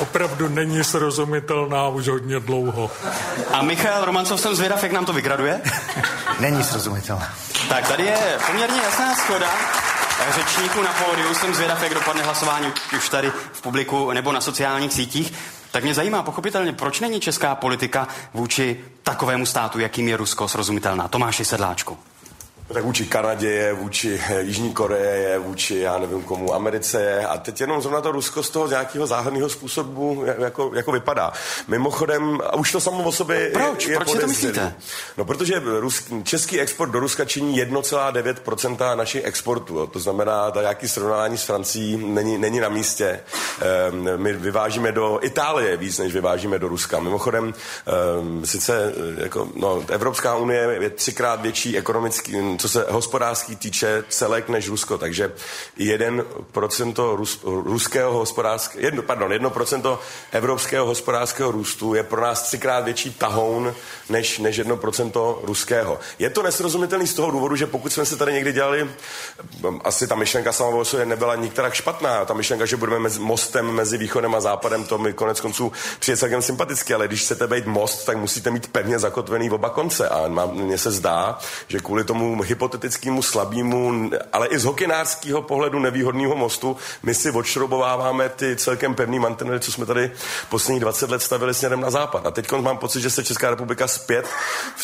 Opravdu není srozumitelná už hodně dlouho. A Michal Romancov jsem zvědav, jak nám to vygraduje? Není srozumitelná. Tak tady je poměrně jasná schoda řečníků na pódiu. Jsem zvědav, jak dopadne hlasování už tady v publiku nebo na sociálních sítích. Tak mě zajímá pochopitelně, proč není česká politika vůči takovému státu, jakým je Rusko, srozumitelná. Tomáši Sedláčku. No tak vůči Kanadě je, vůči eh, Jižní Koreje je, vůči, já nevím komu, Americe je. A teď jenom zrovna to Rusko z toho nějakého záhadného způsobu jako, jako vypadá. Mimochodem, a už to samo o sobě Proč? Je, je Proč si to myslíte? No, protože Rus, český export do Ruska činí 1,9% našich exportů. To znamená, ta nějaký srovnání s Francií není, není na místě. Ehm, my vyvážíme do Itálie víc, než vyvážíme do Ruska. Mimochodem, ehm, sice jako, no, Evropská unie je třikrát větší ekonomický co se hospodářský týče, celek než Rusko. Takže 1% Rus, ruského hospodářského, jedno, pardon, 1% evropského hospodářského růstu je pro nás třikrát větší tahoun než, než 1% ruského. Je to nesrozumitelný z toho důvodu, že pokud jsme se tady někdy dělali, asi ta myšlenka sama o sobě nebyla nikterak špatná. Ta myšlenka, že budeme mezi, mostem mezi východem a západem, to mi konec konců přijde celkem sympaticky, ale když chcete být most, tak musíte mít pevně zakotvený oba konce. A mně se zdá, že kvůli tomu hypotetickému slabému, ale i z hokinářského pohledu nevýhodného mostu, my si odšrobováváme ty celkem pevný mantinely, co jsme tady posledních 20 let stavili směrem na západ. A teď mám pocit, že se Česká republika zpět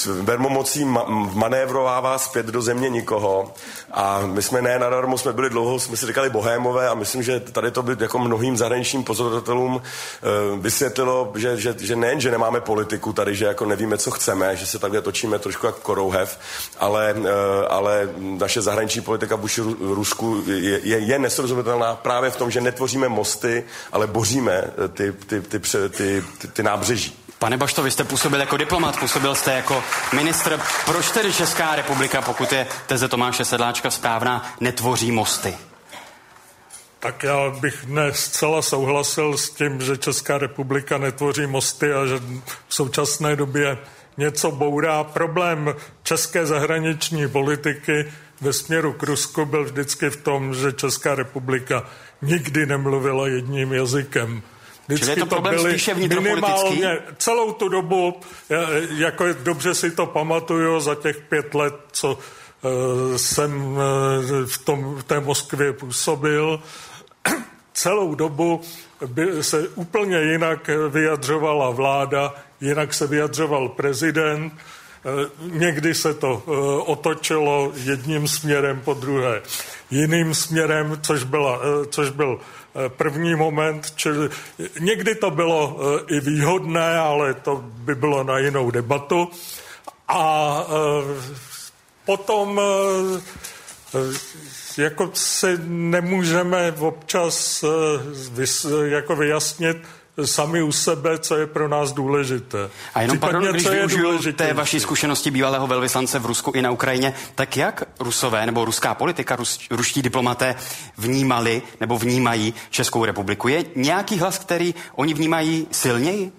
vermomocí ma- manévrovává zpět do země nikoho. A my jsme ne nadarmo, jsme byli dlouho, jsme si říkali bohémové a myslím, že tady to by jako mnohým zahraničním pozorovatelům e, vysvětlilo, že, že, že nejen, že nemáme politiku tady, že jako nevíme, co chceme, že se takhle točíme trošku jako korouhev, ale e, ale naše zahraniční politika vůči Rusku je, je, je nesrozumitelná právě v tom, že netvoříme mosty, ale boříme ty, ty, ty, ty, ty, ty nábřeží. Pane Bašto, vy jste působil jako diplomat, působil jste jako ministr. Proč tedy Česká republika, pokud je teze Tomáše Sedláčka správná, netvoří mosty? Tak já bych ne zcela souhlasil s tím, že Česká republika netvoří mosty a že v současné době něco bourá. Problém české zahraniční politiky ve směru k Rusku byl vždycky v tom, že Česká republika nikdy nemluvila jedním jazykem. Vždycky Čili je to, to byly minimálně celou tu dobu, jako dobře si to pamatuju za těch pět let, co uh, jsem uh, v, tom, v té Moskvě působil, celou dobu by se úplně jinak vyjadřovala vláda, jinak se vyjadřoval prezident, eh, Někdy se to eh, otočilo jedním směrem po druhé jiným směrem, což, byla, eh, což byl první moment, čili někdy to bylo i výhodné, ale to by bylo na jinou debatu. A potom jako si nemůžeme občas jako vyjasnit, sami u sebe, co je pro nás důležité. A jenom Případně, pardon, když využiju té vaší zkušenosti bývalého velvyslance v Rusku i na Ukrajině, tak jak rusové nebo ruská politika, rus, ruští diplomaté vnímali nebo vnímají Českou republiku? Je nějaký hlas, který oni vnímají silněji?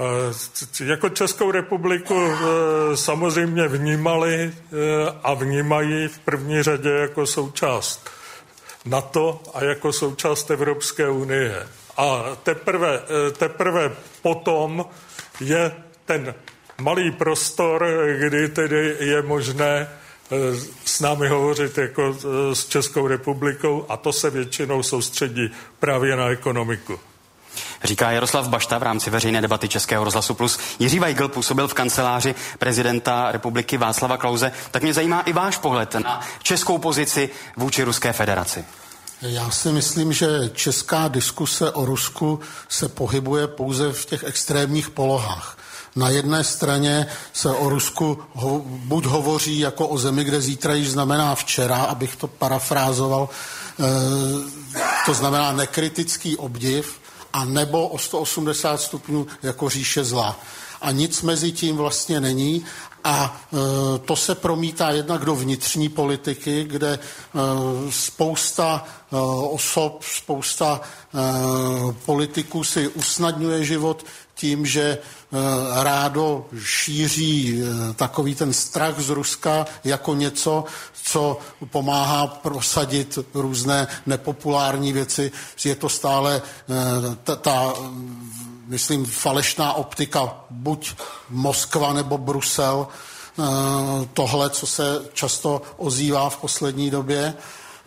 Eh, jako Českou republiku eh, samozřejmě vnímali eh, a vnímají v první řadě jako součást NATO a jako součást Evropské unie. A teprve, teprve potom je ten malý prostor, kdy tedy je možné s námi hovořit jako s Českou republikou a to se většinou soustředí právě na ekonomiku. Říká Jaroslav Bašta v rámci veřejné debaty Českého rozhlasu Plus. Jiří Weigl působil v kanceláři prezidenta republiky Václava Klauze. Tak mě zajímá i váš pohled na českou pozici vůči Ruské federaci. Já si myslím, že česká diskuse o Rusku se pohybuje pouze v těch extrémních polohách. Na jedné straně se o Rusku ho, buď hovoří jako o zemi, kde zítra již znamená včera, abych to parafrázoval, e, to znamená nekritický obdiv, a nebo o 180 stupňů jako říše zla. A nic mezi tím vlastně není. A e, to se promítá jednak do vnitřní politiky, kde e, spousta e, osob, spousta politiků si usnadňuje život tím, že e, rádo šíří e, takový ten strach z Ruska jako něco, co pomáhá prosadit různé nepopulární věci. Je to stále e, ta, ta myslím, falešná optika, buď Moskva nebo Brusel, tohle, co se často ozývá v poslední době.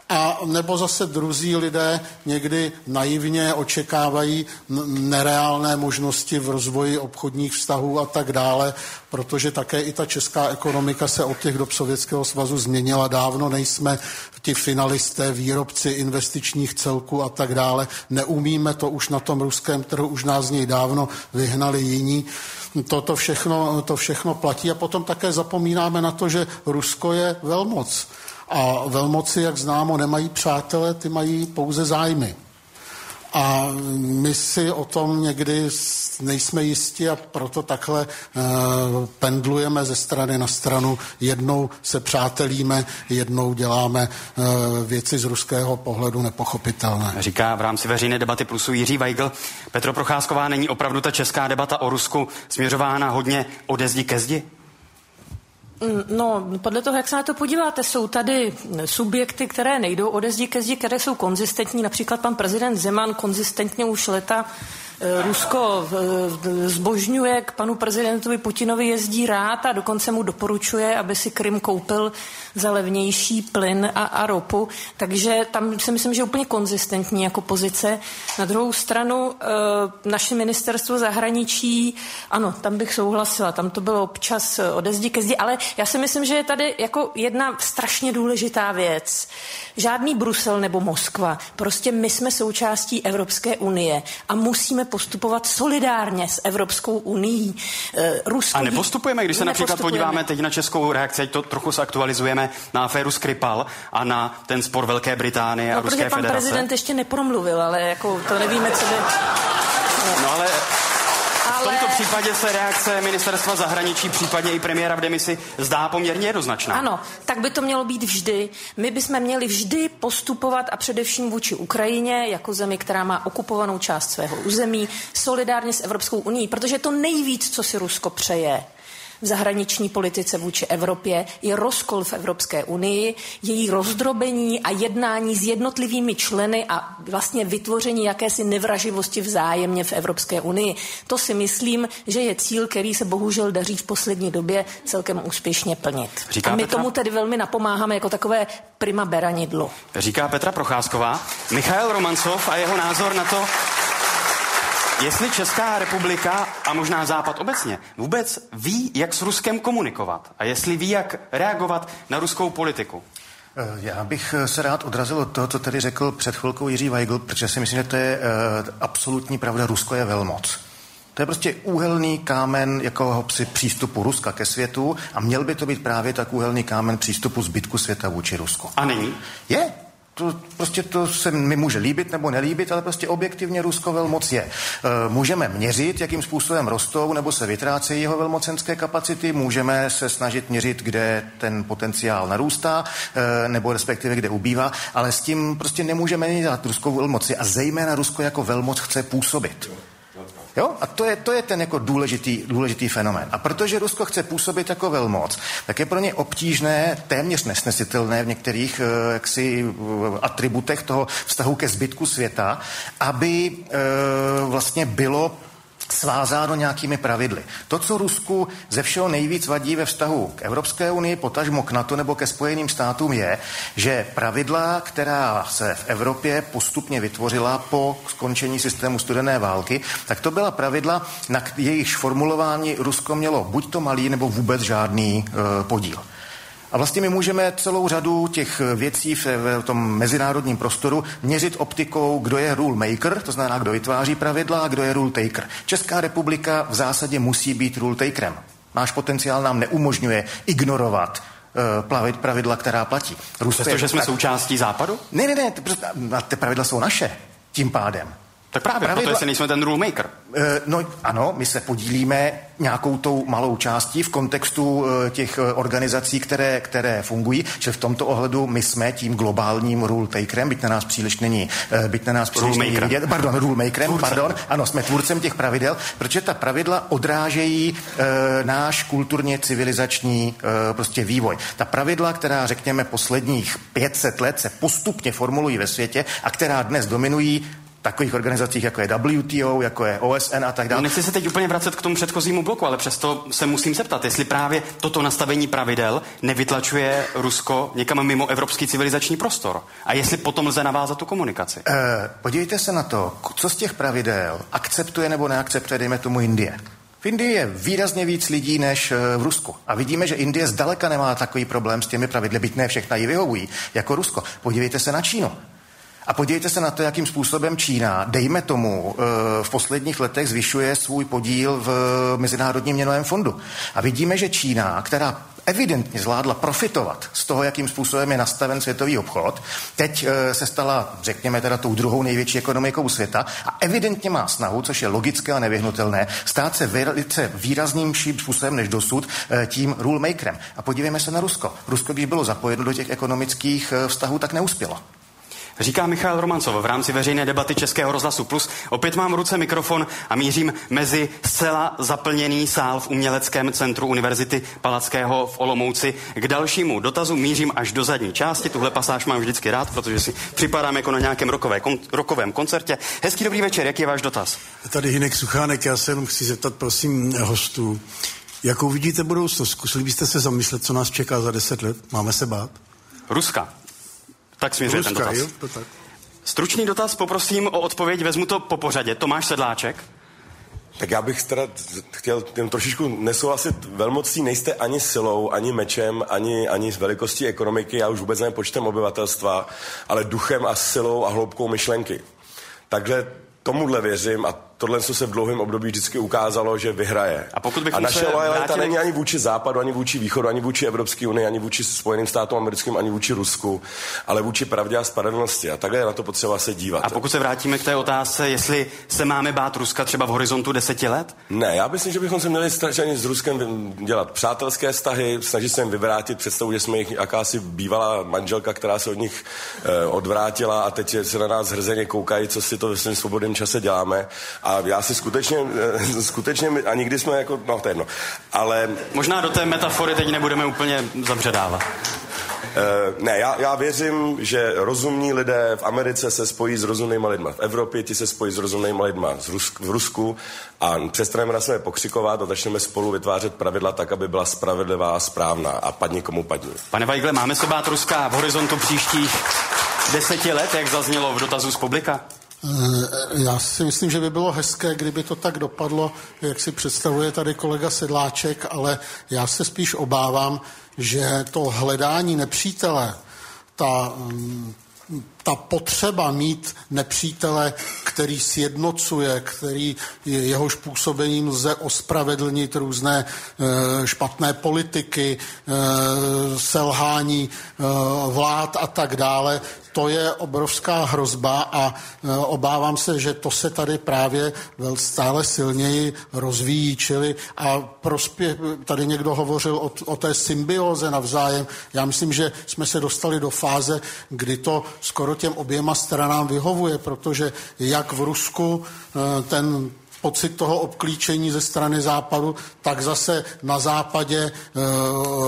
A nebo zase druzí lidé někdy naivně očekávají nereálné možnosti v rozvoji obchodních vztahů a tak dále, protože také i ta česká ekonomika se od těch dob Sovětského svazu změnila dávno, nejsme ti finalisté, výrobci investičních celků a tak dále. Neumíme to už na tom ruském trhu, už nás z něj dávno vyhnali jiní. To, to, všechno, to všechno platí a potom také zapomínáme na to, že Rusko je velmoc. A velmoci, jak známo, nemají přátele, ty mají pouze zájmy. A my si o tom někdy nejsme jisti a proto takhle uh, pendlujeme ze strany na stranu. Jednou se přátelíme, jednou děláme uh, věci z ruského pohledu nepochopitelné. Říká v rámci veřejné debaty plusu Jiří Weigl. Petro Procházková, není opravdu ta česká debata o Rusku směřována hodně ode zdi ke zdi? Mm, no, podle toho, jak se na to podíváte, jsou tady subjekty, které nejdou ode zdi ke zdi, které jsou konzistentní. Například pan prezident Zeman konzistentně už leta Rusko eh, zbožňuje k panu prezidentovi Putinovi jezdí rád a dokonce mu doporučuje, aby si Krym koupil za levnější plyn a, a ropu. Takže tam si myslím, že je úplně konzistentní jako pozice. Na druhou stranu e, naše ministerstvo zahraničí, ano, tam bych souhlasila, tam to bylo občas ode zdi ke zdi, ale já si myslím, že je tady jako jedna strašně důležitá věc. Žádný Brusel nebo Moskva. Prostě my jsme součástí Evropské unie a musíme postupovat solidárně s Evropskou unii. Eh, Rusko a nepostupujeme, když se například podíváme teď na českou reakci, ať to trochu zaktualizujeme na aféru Skripal a na ten spor Velké Británie no, a Ruské pan federace. prezident ještě nepromluvil, ale jako to nevíme, co by... No ale v tomto případě se reakce ministerstva zahraničí, případně i premiéra v demisi, zdá poměrně jednoznačná. Ano, tak by to mělo být vždy. My bychom měli vždy postupovat a především vůči Ukrajině, jako zemi, která má okupovanou část svého území, solidárně s Evropskou unii, protože to nejvíc, co si Rusko přeje, v zahraniční politice vůči Evropě, je rozkol v Evropské unii, její rozdrobení a jednání s jednotlivými členy a vlastně vytvoření jakési nevraživosti vzájemně v Evropské unii. To si myslím, že je cíl, který se bohužel daří v poslední době celkem úspěšně plnit. Říká a my Petra... tomu tedy velmi napomáháme jako takové prima beranidlo. Říká Petra Procházková. Michail Romancov a jeho názor na to, Jestli Česká republika a možná Západ obecně vůbec ví, jak s Ruskem komunikovat a jestli ví, jak reagovat na ruskou politiku. Eh, já bych eh, se rád odrazil od toho, co tady řekl před chvilkou Jiří Weigl, protože si myslím, že to je uh, absolutní pravda. Rusko je velmoc. To je prostě úhelný kámen jako přístupu Ruska ke světu a měl by to být právě tak úhelný kámen přístupu zbytku světa vůči Rusku. A není? Je to, prostě to se mi může líbit nebo nelíbit, ale prostě objektivně Rusko velmoc je. E, můžeme měřit, jakým způsobem rostou nebo se vytrácejí jeho velmocenské kapacity, můžeme se snažit měřit, kde ten potenciál narůstá, e, nebo respektive kde ubývá, ale s tím prostě nemůžeme dělat ruskou velmoci a zejména Rusko jako velmoc chce působit. Jo? A to je, to je ten jako důležitý, důležitý fenomén. A protože Rusko chce působit jako velmoc, tak je pro ně obtížné, téměř nesnesitelné v některých uh, jaksi, uh, atributech toho vztahu ke zbytku světa, aby uh, vlastně bylo svázáno nějakými pravidly. To, co Rusku ze všeho nejvíc vadí ve vztahu k Evropské unii, potažmo k NATO nebo ke Spojeným státům, je, že pravidla, která se v Evropě postupně vytvořila po skončení systému studené války, tak to byla pravidla, na jejichž formulování Rusko mělo buď to malý nebo vůbec žádný e, podíl. A vlastně my můžeme celou řadu těch věcí v, v tom mezinárodním prostoru měřit optikou, kdo je rule maker, to znamená, kdo vytváří pravidla a kdo je rule taker. Česká republika v zásadě musí být rule takerem. Náš potenciál nám neumožňuje ignorovat uh, plavit pravidla, která platí. Přestože jsme tak... součástí západu? Ne, ne, ne, ty, ty pravidla jsou naše tím pádem. Tak právě, pravidla... protože nejsme ten rule maker. Eh, no ano, my se podílíme nějakou tou malou částí v kontextu eh, těch eh, organizací, které, které fungují, že v tomto ohledu my jsme tím globálním rule takerem, byť na nás příliš není, byť na nás příliš není vidět, pardon, rule makerem, Tvůrcem. pardon, ano, jsme tvůrcem těch pravidel, protože ta pravidla odrážejí e, náš kulturně civilizační e, prostě vývoj. Ta pravidla, která řekněme posledních 500 let se postupně formulují ve světě a která dnes dominují takových organizacích, jako je WTO, jako je OSN a tak dále. No, nechci se teď úplně vracet k tomu předchozímu bloku, ale přesto se musím zeptat, jestli právě toto nastavení pravidel nevytlačuje Rusko někam mimo evropský civilizační prostor. A jestli potom lze navázat tu komunikaci. Eh, podívejte se na to, co z těch pravidel akceptuje nebo neakceptuje, dejme tomu Indie. V Indii je výrazně víc lidí než eh, v Rusku. A vidíme, že Indie zdaleka nemá takový problém s těmi pravidly, byť ne všechna ji vyhovují, jako Rusko. Podívejte se na Čínu. A podívejte se na to, jakým způsobem Čína, dejme tomu, eh, v posledních letech zvyšuje svůj podíl v Mezinárodním měnovém fondu. A vidíme, že Čína, která evidentně zvládla profitovat z toho, jakým způsobem je nastaven světový obchod. Teď e, se stala, řekněme teda, tou druhou největší ekonomikou světa a evidentně má snahu, což je logické a nevyhnutelné, stát se velice výrazným způsobem než dosud e, tím rulemakerem. A podívejme se na Rusko. Rusko, když bylo zapojeno do těch ekonomických vztahů, tak neuspělo. Říká Michal Romancov v rámci veřejné debaty Českého rozhlasu Plus. Opět mám v ruce mikrofon a mířím mezi zcela zaplněný sál v Uměleckém centru Univerzity Palackého v Olomouci. K dalšímu dotazu mířím až do zadní části. Tuhle pasáž mám vždycky rád, protože si připadám jako na nějakém rokové, kon, rokovém koncertě. Hezký dobrý večer, jaký je váš dotaz? Tady Hinek Suchánek, já se jenom chci zeptat, prosím, hostů. Jakou vidíte budoucnost? Zkusili byste se zamyslet, co nás čeká za deset let? Máme se bát? Ruska. Tak směřuje ten dotaz. Jo, to tak. Stručný dotaz, poprosím o odpověď, vezmu to po pořadě. Tomáš Sedláček. Tak já bych teda chtěl jen trošičku nesouhlasit. Velmocí nejste ani silou, ani mečem, ani, ani s velikostí ekonomiky, já už vůbec nevím počtem obyvatelstva, ale duchem a silou a hloubkou myšlenky. Takhle tomuhle věřím a tohle se v dlouhém období vždycky ukázalo, že vyhraje. A, pokud a naše lojalita vrátili... není ani vůči Západu, ani vůči Východu, ani vůči Evropské unii, ani vůči Spojeným státům americkým, ani vůči Rusku, ale vůči pravdě a spravedlnosti. A takhle je na to potřeba se dívat. A pokud se vrátíme k té otázce, jestli se máme bát Ruska třeba v horizontu deseti let? Ne, já myslím, že bychom se měli strašně s Ruskem dělat přátelské vztahy, snažit se jim vyvrátit představu, že jsme jich jakási bývalá manželka, která se od nich eh, odvrátila a teď se na nás hrzeně koukají, co si to ve svém svobodném čase děláme A já si skutečně, eh, skutečně, a nikdy jsme jako, no to je jedno, ale... Možná do té metafory teď nebudeme úplně zabředávat. Uh, ne, já, já věřím, že rozumní lidé v Americe se spojí s rozumnými lidmi. V Evropě ti se spojí s rozumnými lidmi z Rusk, v Rusku a přestaneme na sebe pokřikovat a začneme spolu vytvářet pravidla tak, aby byla spravedlivá a správná a padni komu padni. Pane Weigle, máme se bát Ruska v horizontu příštích deseti let, jak zaznělo v dotazu z publika? Eh, já si myslím, že by bylo hezké, kdyby to tak dopadlo, jak si představuje tady kolega Sedláček, ale já se spíš obávám, že to hledání nepřítele, ta, mm, ta potřeba mít nepřítele, který sjednocuje, který jehož působením lze ospravedlnit různé e, špatné politiky, e, selhání vlád a tak dále, to je obrovská hrozba a e, obávám se, že to se tady právě stále silněji rozvíjí, čili a prospěch, tady někdo hovořil o, o té symbioze navzájem. Já myslím, že jsme se dostali do fáze, kdy to skoro těm oběma stranám vyhovuje, protože jak v Rusku e, ten pocit toho obklíčení ze strany západu, tak zase na západě e,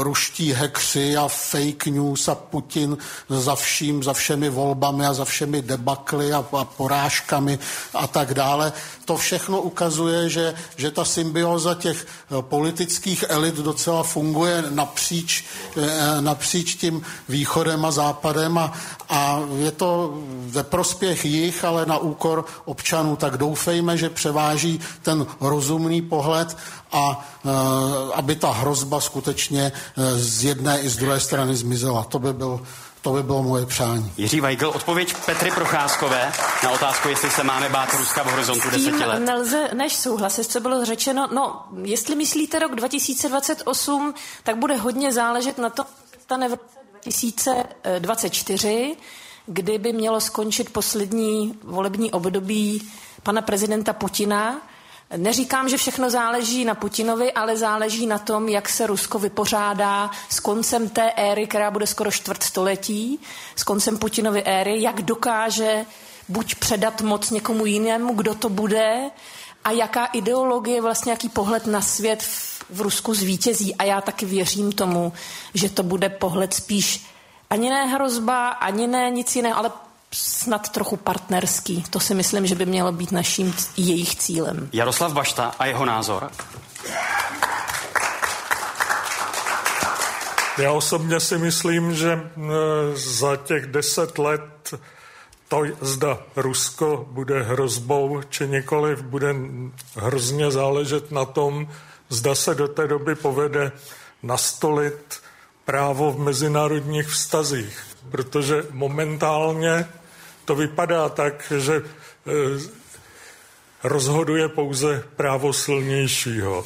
ruští hekři a fake news a Putin za vším, za všemi volbami a za všemi debakly a, a porážkami a tak dále. To všechno ukazuje, že, že ta symbioza těch e, politických elit docela funguje napříč, e, napříč tím východem a západem a, a je to ve prospěch jich, ale na úkor občanů. Tak doufejme, že převáží vytváří ten rozumný pohled a e, aby ta hrozba skutečně e, z jedné i z druhé strany zmizela. To by byl to by bylo moje přání. Jiří Weigl, odpověď Petry Procházkové na otázku, jestli se máme bát Ruska v horizontu deseti let. nelze než souhlasit, co bylo řečeno. No, jestli myslíte rok 2028, tak bude hodně záležet na to, co stane v roce 2024, kdy by mělo skončit poslední volební období pana prezidenta Putina. Neříkám, že všechno záleží na Putinovi, ale záleží na tom, jak se Rusko vypořádá s koncem té éry, která bude skoro čtvrt století, s koncem Putinovy éry, jak dokáže buď předat moc někomu jinému, kdo to bude, a jaká ideologie, vlastně jaký pohled na svět v, v Rusku zvítězí. A já taky věřím tomu, že to bude pohled spíš ani ne hrozba, ani ne nic jiného, ale snad trochu partnerský. To si myslím, že by mělo být naším jejich cílem. Jaroslav Bašta a jeho názor? Já osobně si myslím, že e, za těch deset let to, zda Rusko bude hrozbou, či nikoliv, bude hrozně záležet na tom, zda se do té doby povede nastolit právo v mezinárodních vztazích. Protože momentálně to vypadá tak, že e, rozhoduje pouze právo silnějšího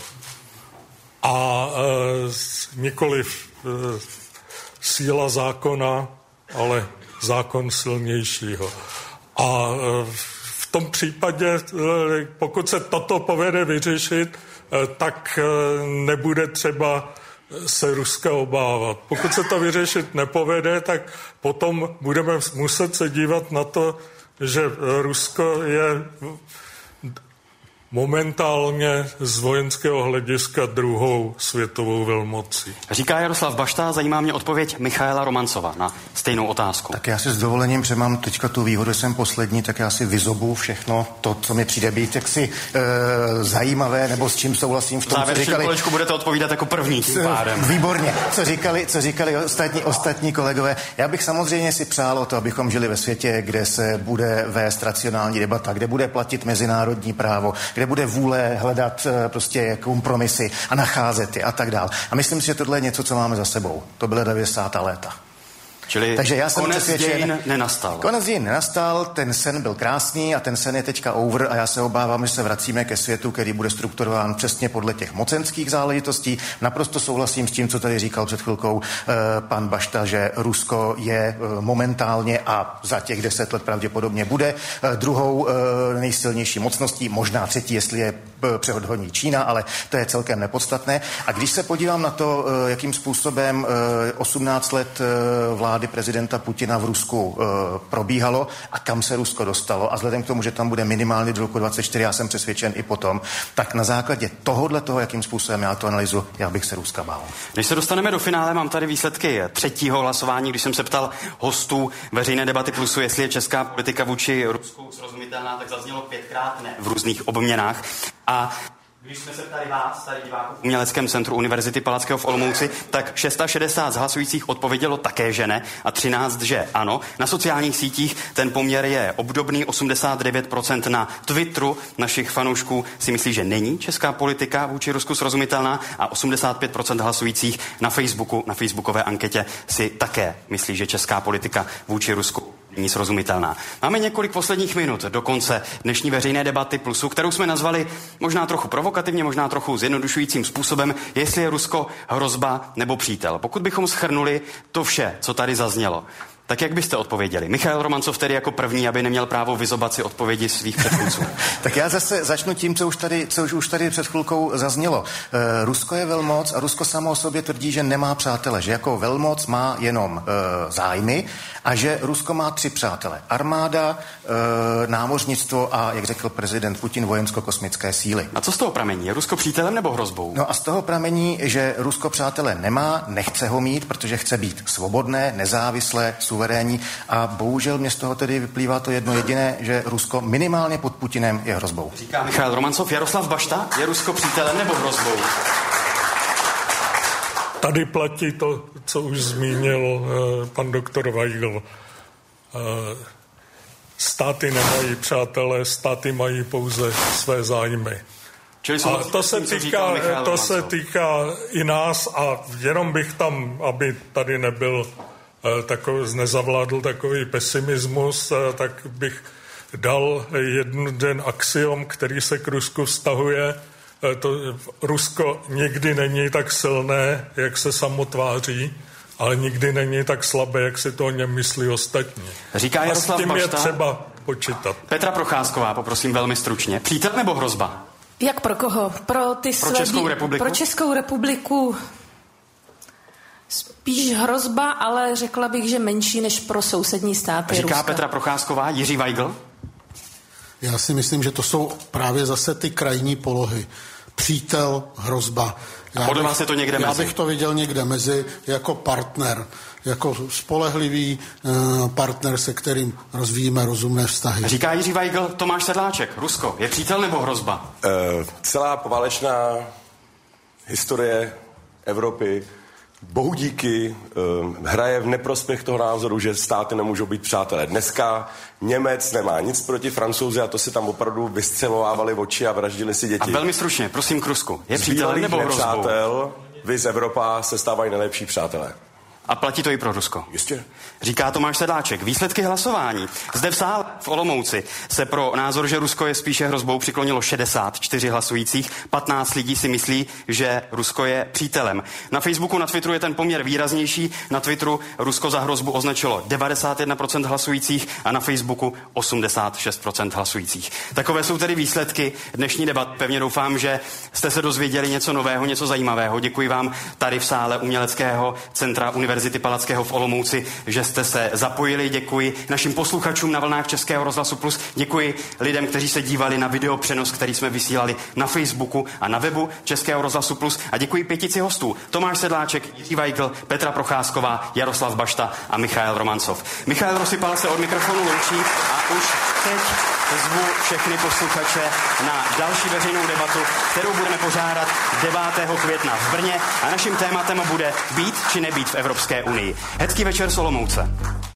a e, nikoli e, síla zákona, ale zákon silnějšího. A v tom případě, pokud se toto povede vyřešit, tak nebude třeba se Ruska obávat. Pokud se to vyřešit nepovede, tak potom budeme muset se dívat na to, že Rusko je momentálně z vojenského hlediska druhou světovou velmocí. Říká Jaroslav Bašta, zajímá mě odpověď Michaela Romancova na stejnou otázku. Tak já si s dovolením, že mám teďka tu výhodu, že jsem poslední, tak já si vyzobu všechno to, co mi přijde být jaksi e, zajímavé, nebo s čím souhlasím v tom, co říkali. kolečku budete odpovídat jako první tím pádem. Výborně. Co říkali, co říkali ostatní, ostatní kolegové. Já bych samozřejmě si přál o to, abychom žili ve světě, kde se bude vést racionální debata, kde bude platit mezinárodní právo, kde kde bude vůle hledat eh, prostě kompromisy a nacházet je a tak dál. A myslím si, že tohle je něco, co máme za sebou. To byly 90. léta. Čili Takže já jsem konec dějin nenastal. Konec dějin nenastal, ten sen byl krásný a ten sen je teďka over a já se obávám, že se vracíme ke světu, který bude strukturován přesně podle těch mocenských záležitostí. Naprosto souhlasím s tím, co tady říkal před chvilkou eh, pan Bašta, že Rusko je eh, momentálně a za těch deset let pravděpodobně bude eh, druhou eh, nejsilnější mocností, možná třetí, jestli je eh, přehodhodní Čína, ale to je celkem nepodstatné. A když se podívám na to, eh, jakým způsobem eh, 18 let eh, vlády prezidenta Putina v Rusku e, probíhalo a kam se Rusko dostalo. A vzhledem k tomu, že tam bude minimálně do roku 24, já jsem přesvědčen i potom, tak na základě tohohle toho, jakým způsobem já to analyzu, já bych se Ruska bál. Než se dostaneme do finále, mám tady výsledky třetího hlasování, když jsem se ptal hostů veřejné debaty plusu, jestli je česká politika vůči Rusku srozumitelná, tak zaznělo pětkrát ne v různých obměnách. A když jsme se ptali vás, tady diváků v Uměleckém centru Univerzity Palackého v Olomouci, tak 660 z hlasujících odpovědělo také, že ne a 13, že ano. Na sociálních sítích ten poměr je obdobný, 89% na Twitteru našich fanoušků si myslí, že není česká politika vůči Rusku srozumitelná a 85% hlasujících na Facebooku, na facebookové anketě si také myslí, že česká politika vůči Rusku není srozumitelná. Máme několik posledních minut do konce dnešní veřejné debaty plusu, kterou jsme nazvali možná trochu provokativně, možná trochu zjednodušujícím způsobem, jestli je Rusko hrozba nebo přítel. Pokud bychom schrnuli to vše, co tady zaznělo, tak jak byste odpověděli? Michal Romancov tedy jako první, aby neměl právo vyzobat si odpovědi svých předchůdců. tak já zase začnu tím, co už tady, co už tady před chvilkou zaznělo. E, Rusko je velmoc a Rusko samo o sobě tvrdí, že nemá přátele, že jako velmoc má jenom e, zájmy a že Rusko má tři přátele. Armáda, e, námořnictvo a, jak řekl prezident Putin, vojensko-kosmické síly. A co z toho pramení? Je Rusko přítelem nebo hrozbou? No a z toho pramení, že Rusko přátele nemá, nechce ho mít, protože chce být svobodné, nezávislé, suverénní a bohužel mě z toho tedy vyplývá to jedno jediné, že Rusko minimálně pod Putinem je hrozbou. Říká Michal Romancov, Jaroslav Bašta, je Rusko přítelem nebo hrozbou? Tady platí to, co už zmínil uh, pan doktor Weigl. Uh, státy nemají přátelé, státy mají pouze své zájmy. Čili a to se, týká, to se týká i nás a jenom bych tam, aby tady nebyl takový, nezavládl takový pesimismus, uh, tak bych dal jeden axiom, který se k Rusku vztahuje, Eh, to Rusko nikdy není tak silné, jak se samo tváří, ale nikdy není tak slabé, jak si to o něm myslí ostatní. Říká Jaroslav A s tím Bašta, je třeba počítat. Petra Procházková, poprosím velmi stručně. Přítel nebo hrozba? Jak pro koho? Pro, ty pro Českou republiku? Pro Českou republiku spíš hrozba, ale řekla bych, že menší než pro sousední státy Říká Ruska. Petra Procházková, Jiří Weigl? Já si myslím, že to jsou právě zase ty krajní polohy přítel, hrozba. Já Podle vás je to někde já mezi? Já bych to viděl někde mezi jako partner, jako spolehlivý uh, partner, se kterým rozvíjíme rozumné vztahy. Říká Jiří Weigl, Tomáš Sedláček, Rusko, je přítel nebo hrozba? Uh, celá poválečná historie Evropy bohu díky uh, hraje v neprospěch toho názoru, že státy nemůžou být přátelé. Dneska Němec nemá nic proti Francouzi a to si tam opravdu vyscelovávali oči a vraždili si děti. A velmi stručně, prosím k Rusku. Je přítel nebo hrozbou? vy z Evropa se stávají nejlepší přátelé. A platí to i pro Rusko. Jistě. Říká Tomáš Sedláček. Výsledky hlasování. Zde v sále v Olomouci se pro názor, že Rusko je spíše hrozbou, přiklonilo 64 hlasujících. 15 lidí si myslí, že Rusko je přítelem. Na Facebooku, na Twitteru je ten poměr výraznější. Na Twitteru Rusko za hrozbu označilo 91% hlasujících a na Facebooku 86% hlasujících. Takové jsou tedy výsledky dnešní debat. Pevně doufám, že jste se dozvěděli něco nového, něco zajímavého. Děkuji vám tady v sále Uměleckého centra Univerzity Univerzity Palackého v Olomouci, že jste se zapojili. Děkuji našim posluchačům na vlnách Českého rozhlasu Plus. Děkuji lidem, kteří se dívali na video přenos, který jsme vysílali na Facebooku a na webu Českého rozhlasu Plus. A děkuji pětici hostů. Tomáš Sedláček, Jiří Weigl, Petra Procházková, Jaroslav Bašta a Michal Romancov. Michal Rosypal se od mikrofonu loučí a už teď zvu všechny posluchače na další veřejnou debatu, kterou budeme pořádat 9. května v Brně a naším tématem bude být či nebýt v Evropské unii. Hezký večer Solomouce.